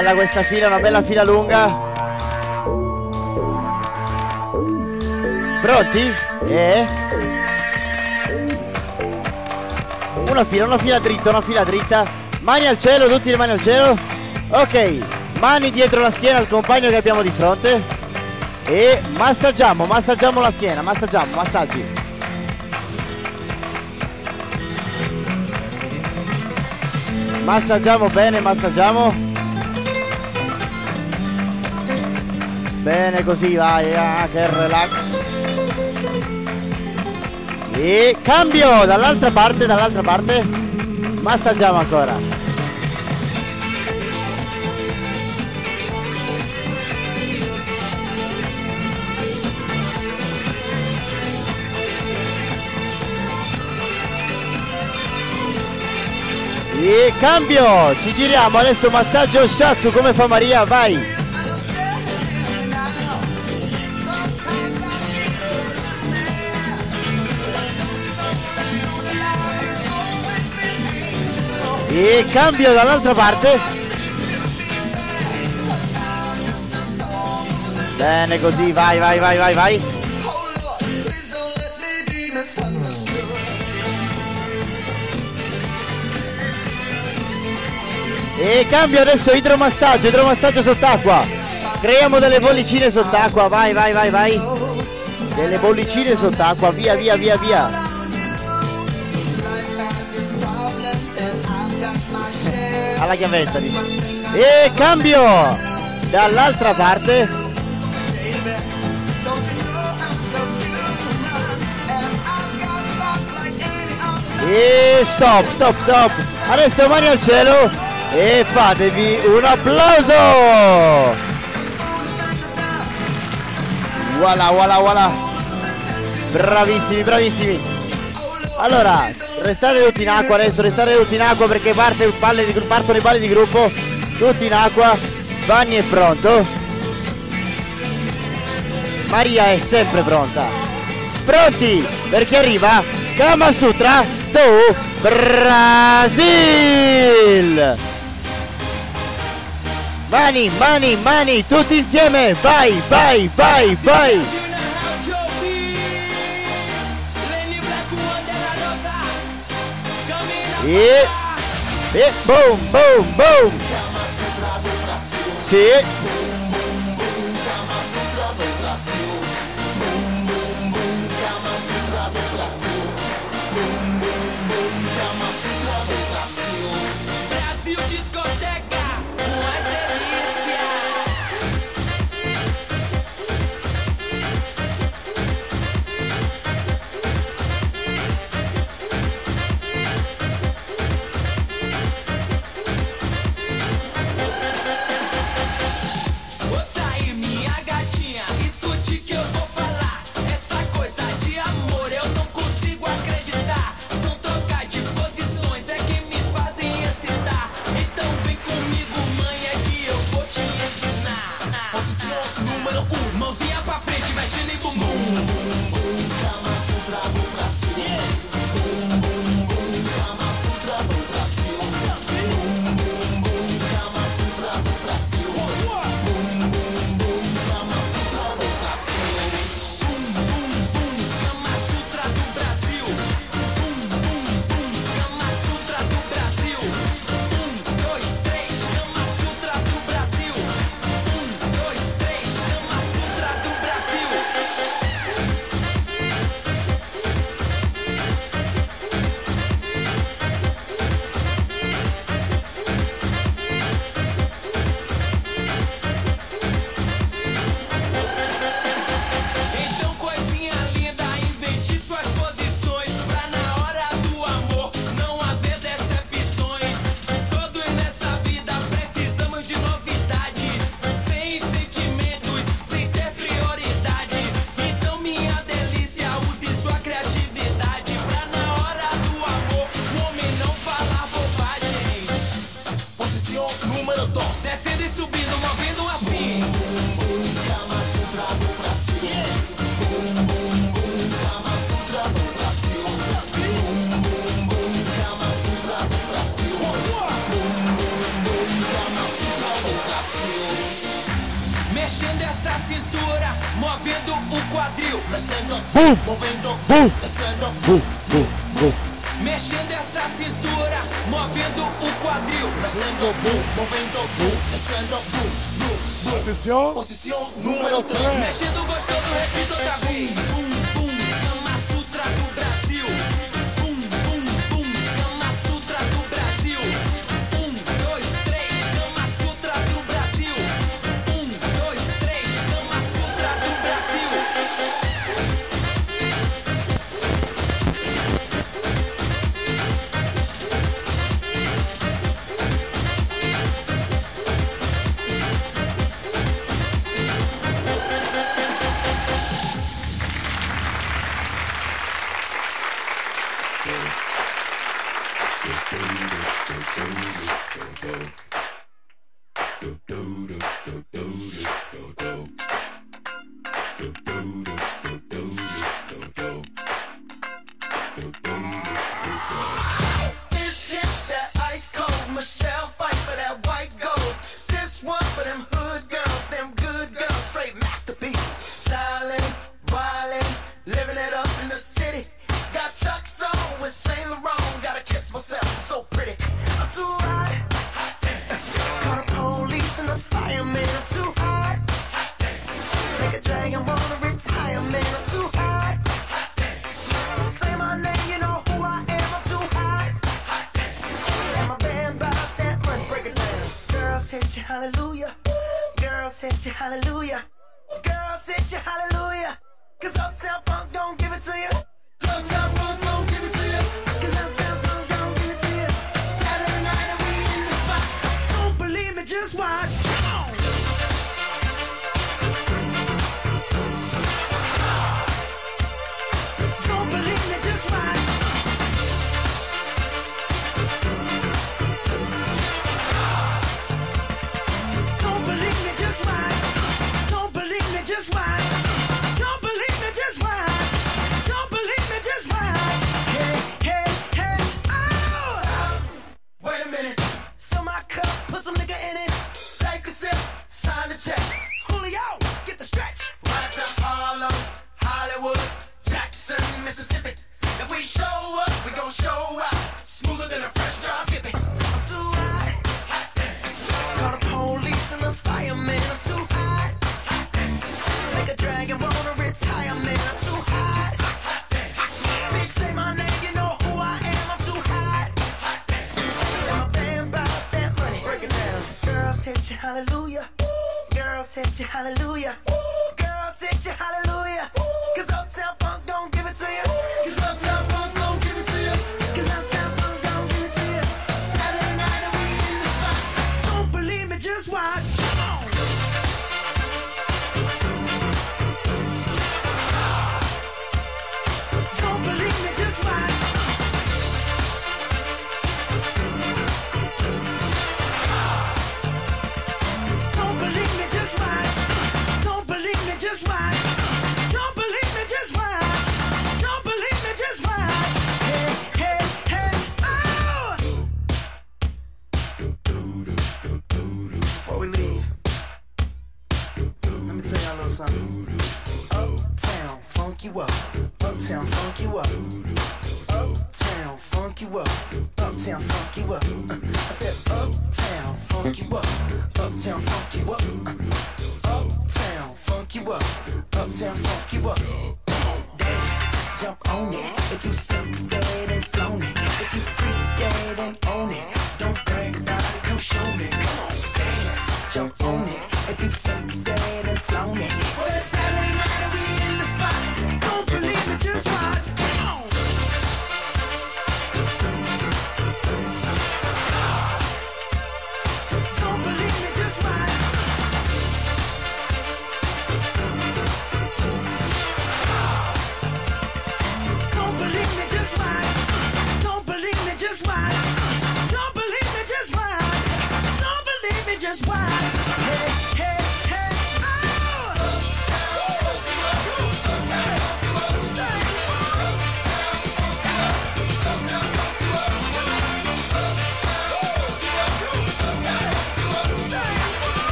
Bella questa fila, una bella fila lunga. Pronti? E una fila, una fila dritta, una fila dritta. Mani al cielo, tutti le mani al cielo. Ok, mani dietro la schiena al compagno che abbiamo di fronte. E massaggiamo, massaggiamo la schiena, massaggiamo, massaggi. Massaggiamo bene, massaggiamo. Bene così, vai, ah, che relax. E cambio dall'altra parte, dall'altra parte. Massaggiamo ancora. E cambio, ci giriamo, adesso massaggio Shatsu come fa Maria, vai. e cambio dall'altra parte. Bene così vai vai vai vai vai. E cambio adesso idromassaggio idromassaggio sott'acqua. Creiamo delle bollicine sott'acqua vai vai vai vai. Delle bollicine sott'acqua via via via via. alla chiavetta e cambio dall'altra parte. E stop stop stop. Adesso mani al cielo e fatevi un applauso. Voilà voilà voilà. Bravissimi bravissimi. Allora Restate tutti in acqua adesso, restate tutti in acqua perché parte il palle di, partono i palli di gruppo. Tutti in acqua. Vanni è pronto. Maria è sempre pronta. Pronti perché arriva Kama Sutra do Brasil. Mani, mani, mani, tutti insieme. Vai, vai, vai, vai. E. E. Boom, boom, boom. Sim. descendo, bum, movendo, bum, descendo, bum, bum, bum. Mexendo essa cintura, movendo o quadril. Descendo, bum, movendo, bum, descendo, bum, boom, boom. Posição, Posição número 3. Mexendo gostoso, repito, tá bum, bum, bum.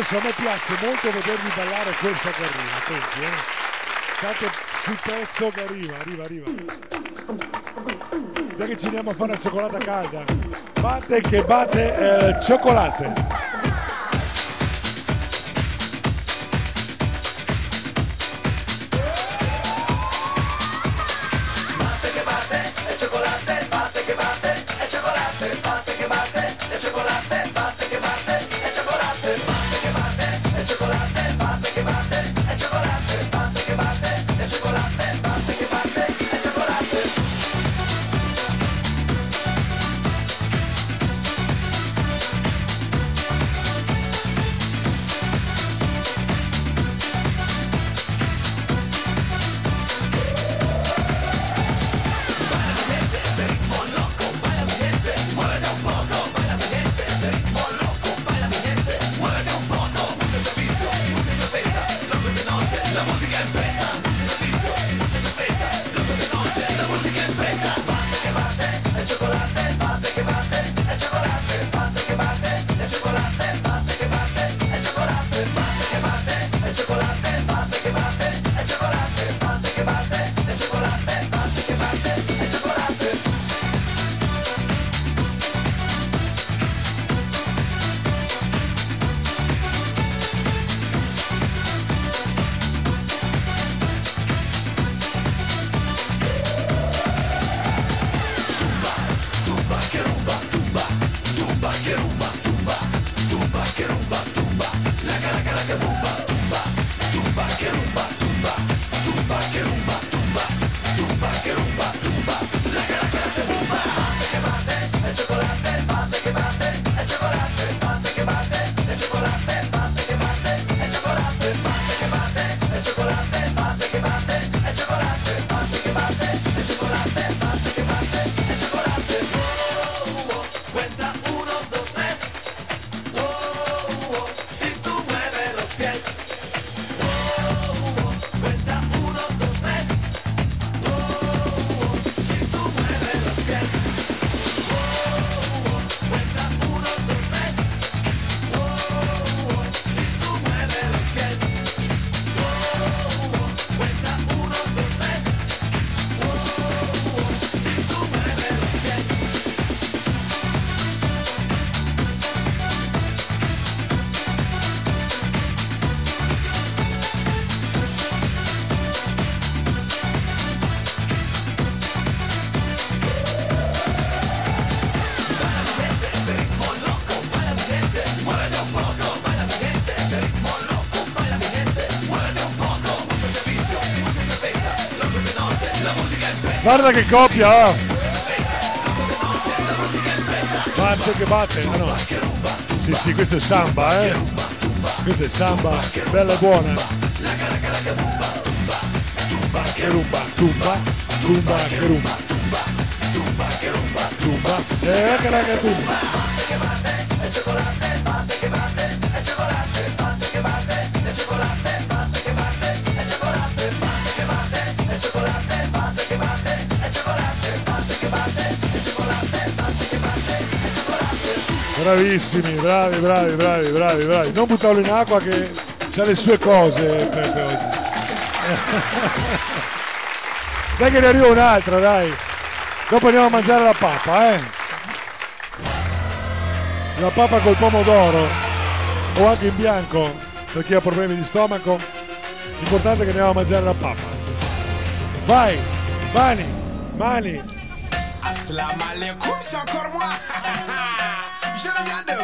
adesso a me piace molto vedervi ballare questa che arriva, attenti, eh. State sul pezzo che arriva, arriva, arriva. Dai che ci andiamo a fare una cioccolata calda. Batte che batte eh, cioccolate. Guarda che coppia! oh. Batte che batte, ah no. Sì, sì, questo è samba, eh. Questo è samba, bella e buona. Che rumba, tumba, tumba che rumba. Tumba, eh, che raga tumba. Bravissimi, bravi, bravi, bravi, bravi, bravi. Non buttarlo in acqua che ha le sue cose Peppe oggi. dai che ne arriva un'altra, dai. Dopo andiamo a mangiare la pappa, eh. La pappa col pomodoro o anche in bianco per chi ha problemi di stomaco. L'importante è che andiamo a mangiare la pappa. Vai, mani, mani. Assalamu alaikum, c'est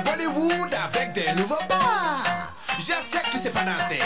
Bollywood avec des nouveaux pas. Je sais que tu sais pas danser,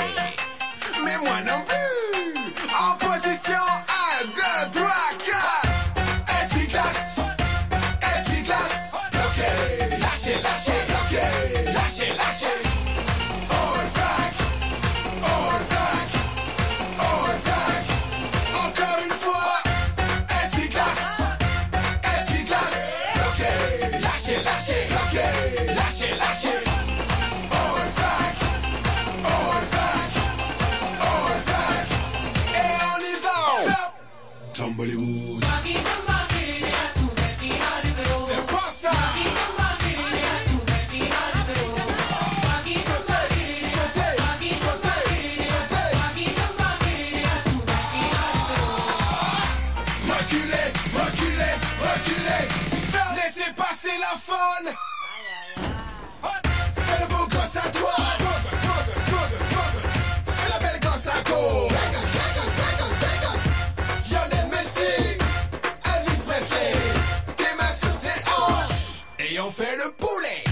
on fait le poulet.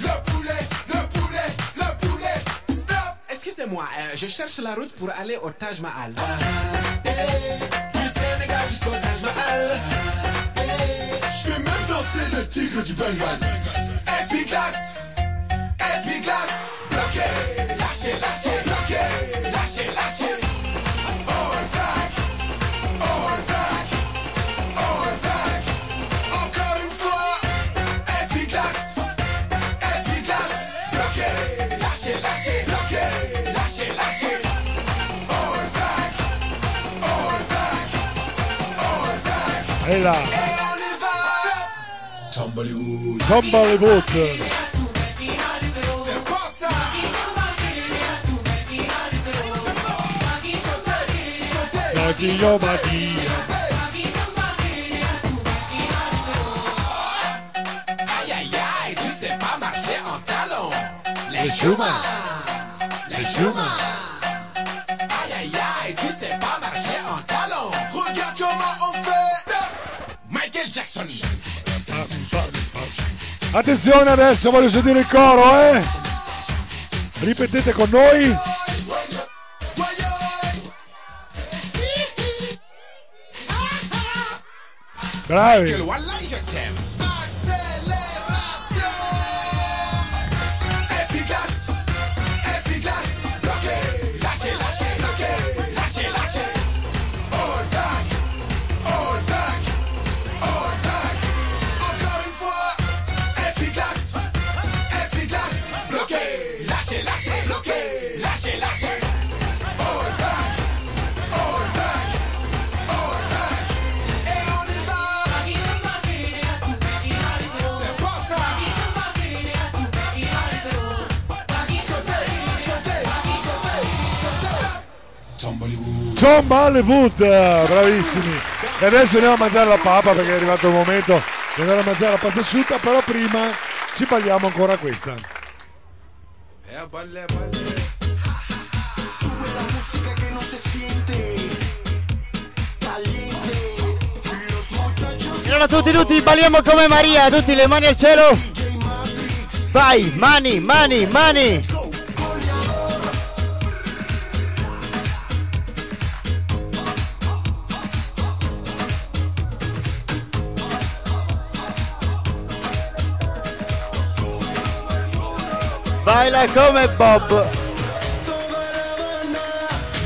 Le poulet, le poulet, le poulet. Stop. Excusez-moi, euh, je cherche la route pour aller au Taj Mahal. Du Sénégal jusqu'au Taj Mahal. Je vais même danser le tigre du Bengale. Essuie-glace, essuie-glace. Bloqué, lâchez, lâchez, bloqué, lâchez, lâchez. Et là. La Aïe aïe aïe, tu sais pas marcher en talons. Les Schumann. Les Schumann. Attenzione adesso, voglio sentire il coro, eh. Ripetete con noi. Bravi. John Bollywood, bravissimi. E adesso andiamo a mangiare la papa perché è arrivato il momento di andare a mangiare la pasta asciutta, però prima ci balliamo ancora questa. Eh, balle, balle. Sube la música que no se siente. Caliente. Los muchachos. E allora tutti, tutti balliamo come Maria, tutti le mani al cielo. Vai, mani, mani, mani. Baila come Bob.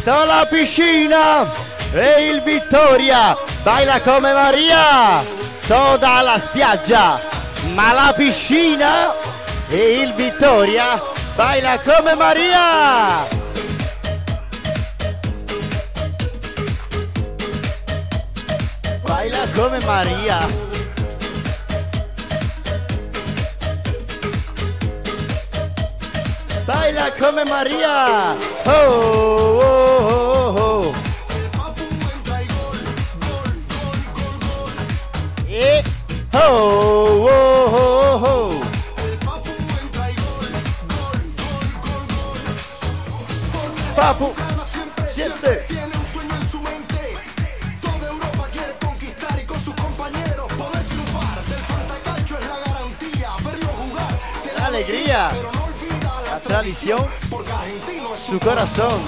Dalla piscina e il Vittoria baila come Maria. Toda la spiaggia, ma la piscina e il Vittoria baila come Maria. Baila come Maria. Baila come Maria. Oh, oh, oh, oh. E oh, oh, oh, oh. Papu, es su corazón.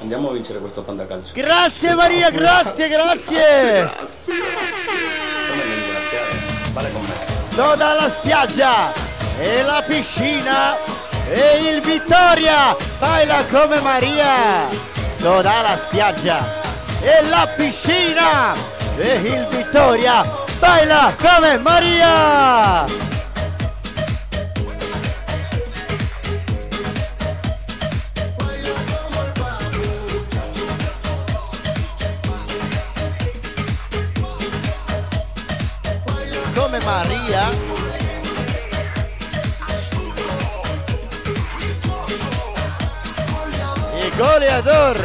Andiamo a vincere questo fantacalcio. Grazie Maria, grazie, grazie. Come ringraziare? Vale con me. Toda la spiaggia e la piscina e il Vittoria baila come Maria. Toda la spiaggia e la piscina e il Vittoria baila come Maria. Goleador.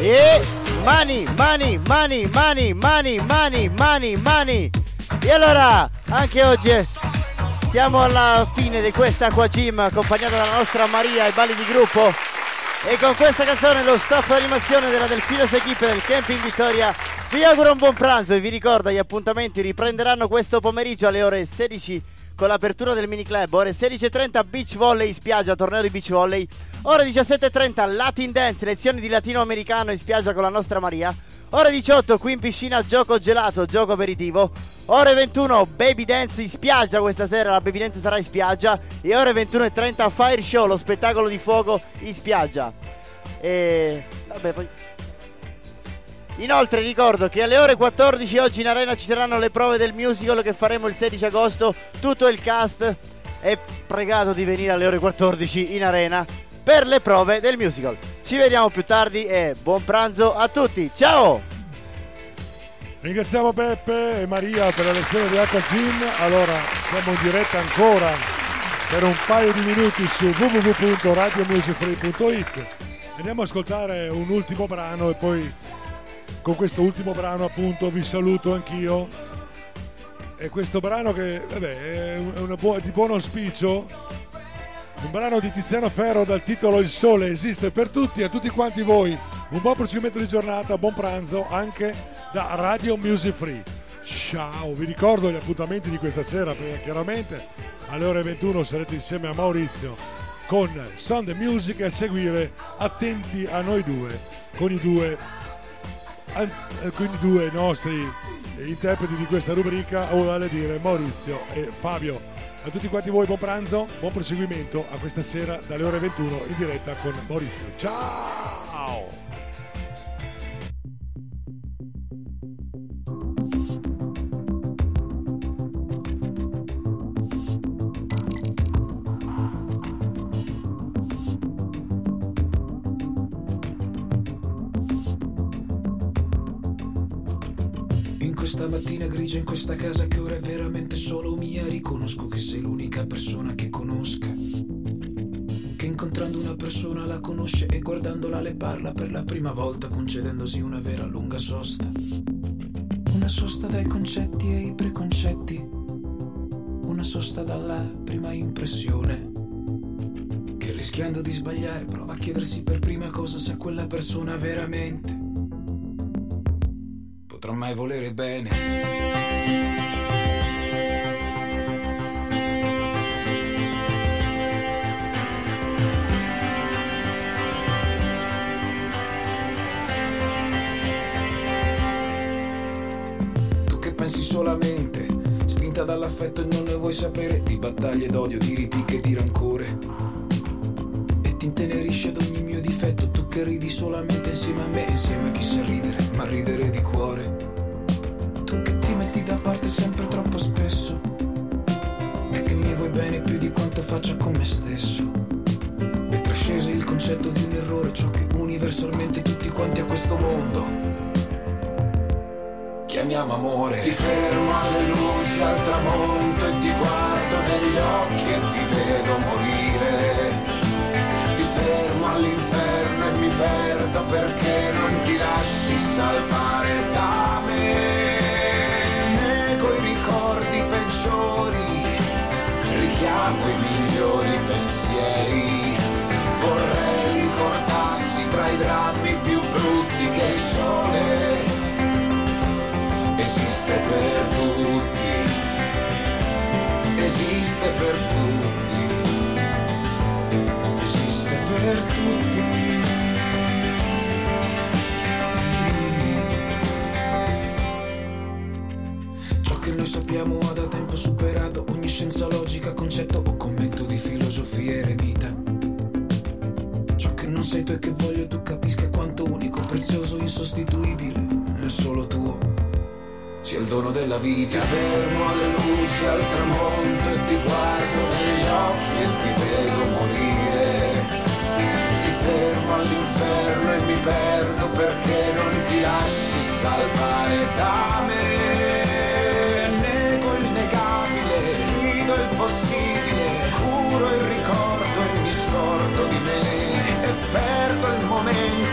E mani, mani, mani, mani, mani, mani, mani, mani. E allora, anche oggi siamo alla fine di questa Aqua Gym accompagnata dalla nostra Maria ai balli di gruppo. E con questa canzone lo staff d'animazione della Delfinos Equipe del Camping Vittoria vi auguro un buon pranzo e vi ricorda gli appuntamenti riprenderanno questo pomeriggio alle ore 16 con l'apertura del mini club, ore 16.30 beach volley in spiaggia, torneo di beach volley, ore 17.30 Latin dance, lezioni di latinoamericano in spiaggia con la nostra Maria, ore 18 qui in piscina gioco gelato, gioco aperitivo, ore 21 baby dance in spiaggia questa sera, la baby dance sarà in spiaggia e ore 21.30 fire show, lo spettacolo di fuoco in spiaggia. E vabbè poi Inoltre ricordo che alle ore 14 oggi in arena ci saranno le prove del musical che faremo il 16 agosto. Tutto il cast è pregato di venire alle ore 14 in arena per le prove del musical. Ci vediamo più tardi e buon pranzo a tutti. Ciao! Ringraziamo Peppe e Maria per la lezione di Gym. Allora, siamo in diretta ancora per un paio di minuti su www.radiomusicfree.it. Andiamo ad ascoltare un ultimo brano e poi con questo ultimo brano appunto vi saluto anch'io. E questo brano che vabbè, è buo- di buon auspicio, un brano di Tiziano Ferro dal titolo Il sole esiste per tutti, a tutti quanti voi un buon procedimento di giornata, buon pranzo anche da Radio Music Free. Ciao, vi ricordo gli appuntamenti di questa sera perché chiaramente alle ore 21 sarete insieme a Maurizio con Sunday Music e a seguire attenti a noi due, con i due eh, con i due nostri interpreti di questa rubrica, vale a dire Maurizio e Fabio. A tutti quanti voi buon pranzo, buon proseguimento a questa sera dalle ore 21 in diretta con Maurizio. Ciao! In questa mattina grigia, in questa casa che ora è veramente solo mia, riconosco che sei l'unica persona che conosca. Che incontrando una persona la conosce e guardandola le parla per la prima volta, concedendosi una vera lunga sosta. Una sosta dai concetti e i preconcetti. Una sosta dalla prima impressione. Che rischiando di sbagliare prova a chiedersi per prima cosa sa quella persona veramente potrà mai volere bene. solamente, spinta dall'affetto e non ne vuoi sapere di battaglie d'odio, di ripicche e di rancore. Ti intenerisci ad ogni mio difetto, tu che ridi solamente insieme a me, insieme a chi sa ridere, ma ridere di cuore. Tu che ti metti da parte sempre troppo spesso, e che mi vuoi bene più di quanto faccia con me stesso. E trascesi il concetto di un errore, ciò che universalmente tutti quanti a questo mondo chiamiamo amore. Ti fermo alle luci al tramonto e ti guardo negli occhi e ti vedo morire. Fermo all'inferno e mi perdo perché non ti lasci salvare da me. Nego i ricordi peggiori, richiamo i migliori pensieri. Vorrei ricordassi tra i drammi più brutti che il sole esiste per tutti, esiste per tutti, ha da tempo superato ogni scienza logica, concetto o commento di filosofia eremita. Ciò che non sei tu e che voglio tu capisca quanto unico, prezioso, insostituibile è solo tuo sia il dono della vita. Ti fermo alle luci al tramonto e ti guardo negli occhi e ti vedo morire. Ti fermo all'inferno e mi perdo perché non ti lasci salvare da me.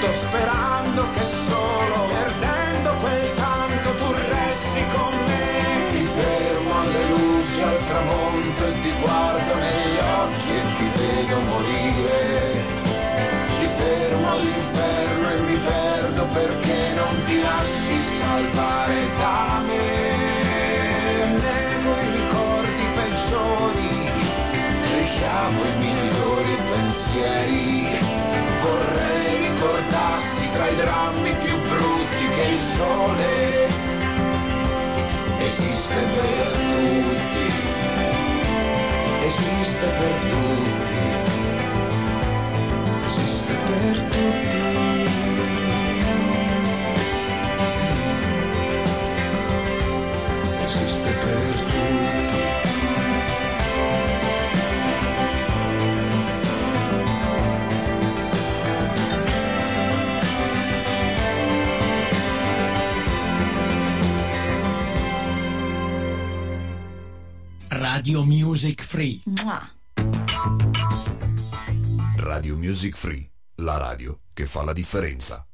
Momento sperando che solo perdendo quel tanto tu resti con me. Ti fermo alle luci al tramonto e ti guardo negli occhi e ti vedo morire. Ti fermo all'inferno e mi perdo perché non ti lasci salvare da me. Nego i ricordi peggiori, richiamo i migliori pensieri. Vorrei ricordassi tra i drammi più brutti che il sole esiste per tutti, esiste per tutti, esiste per tutti. Radio Music Free. Radio Music Free, la radio che fa la differenza.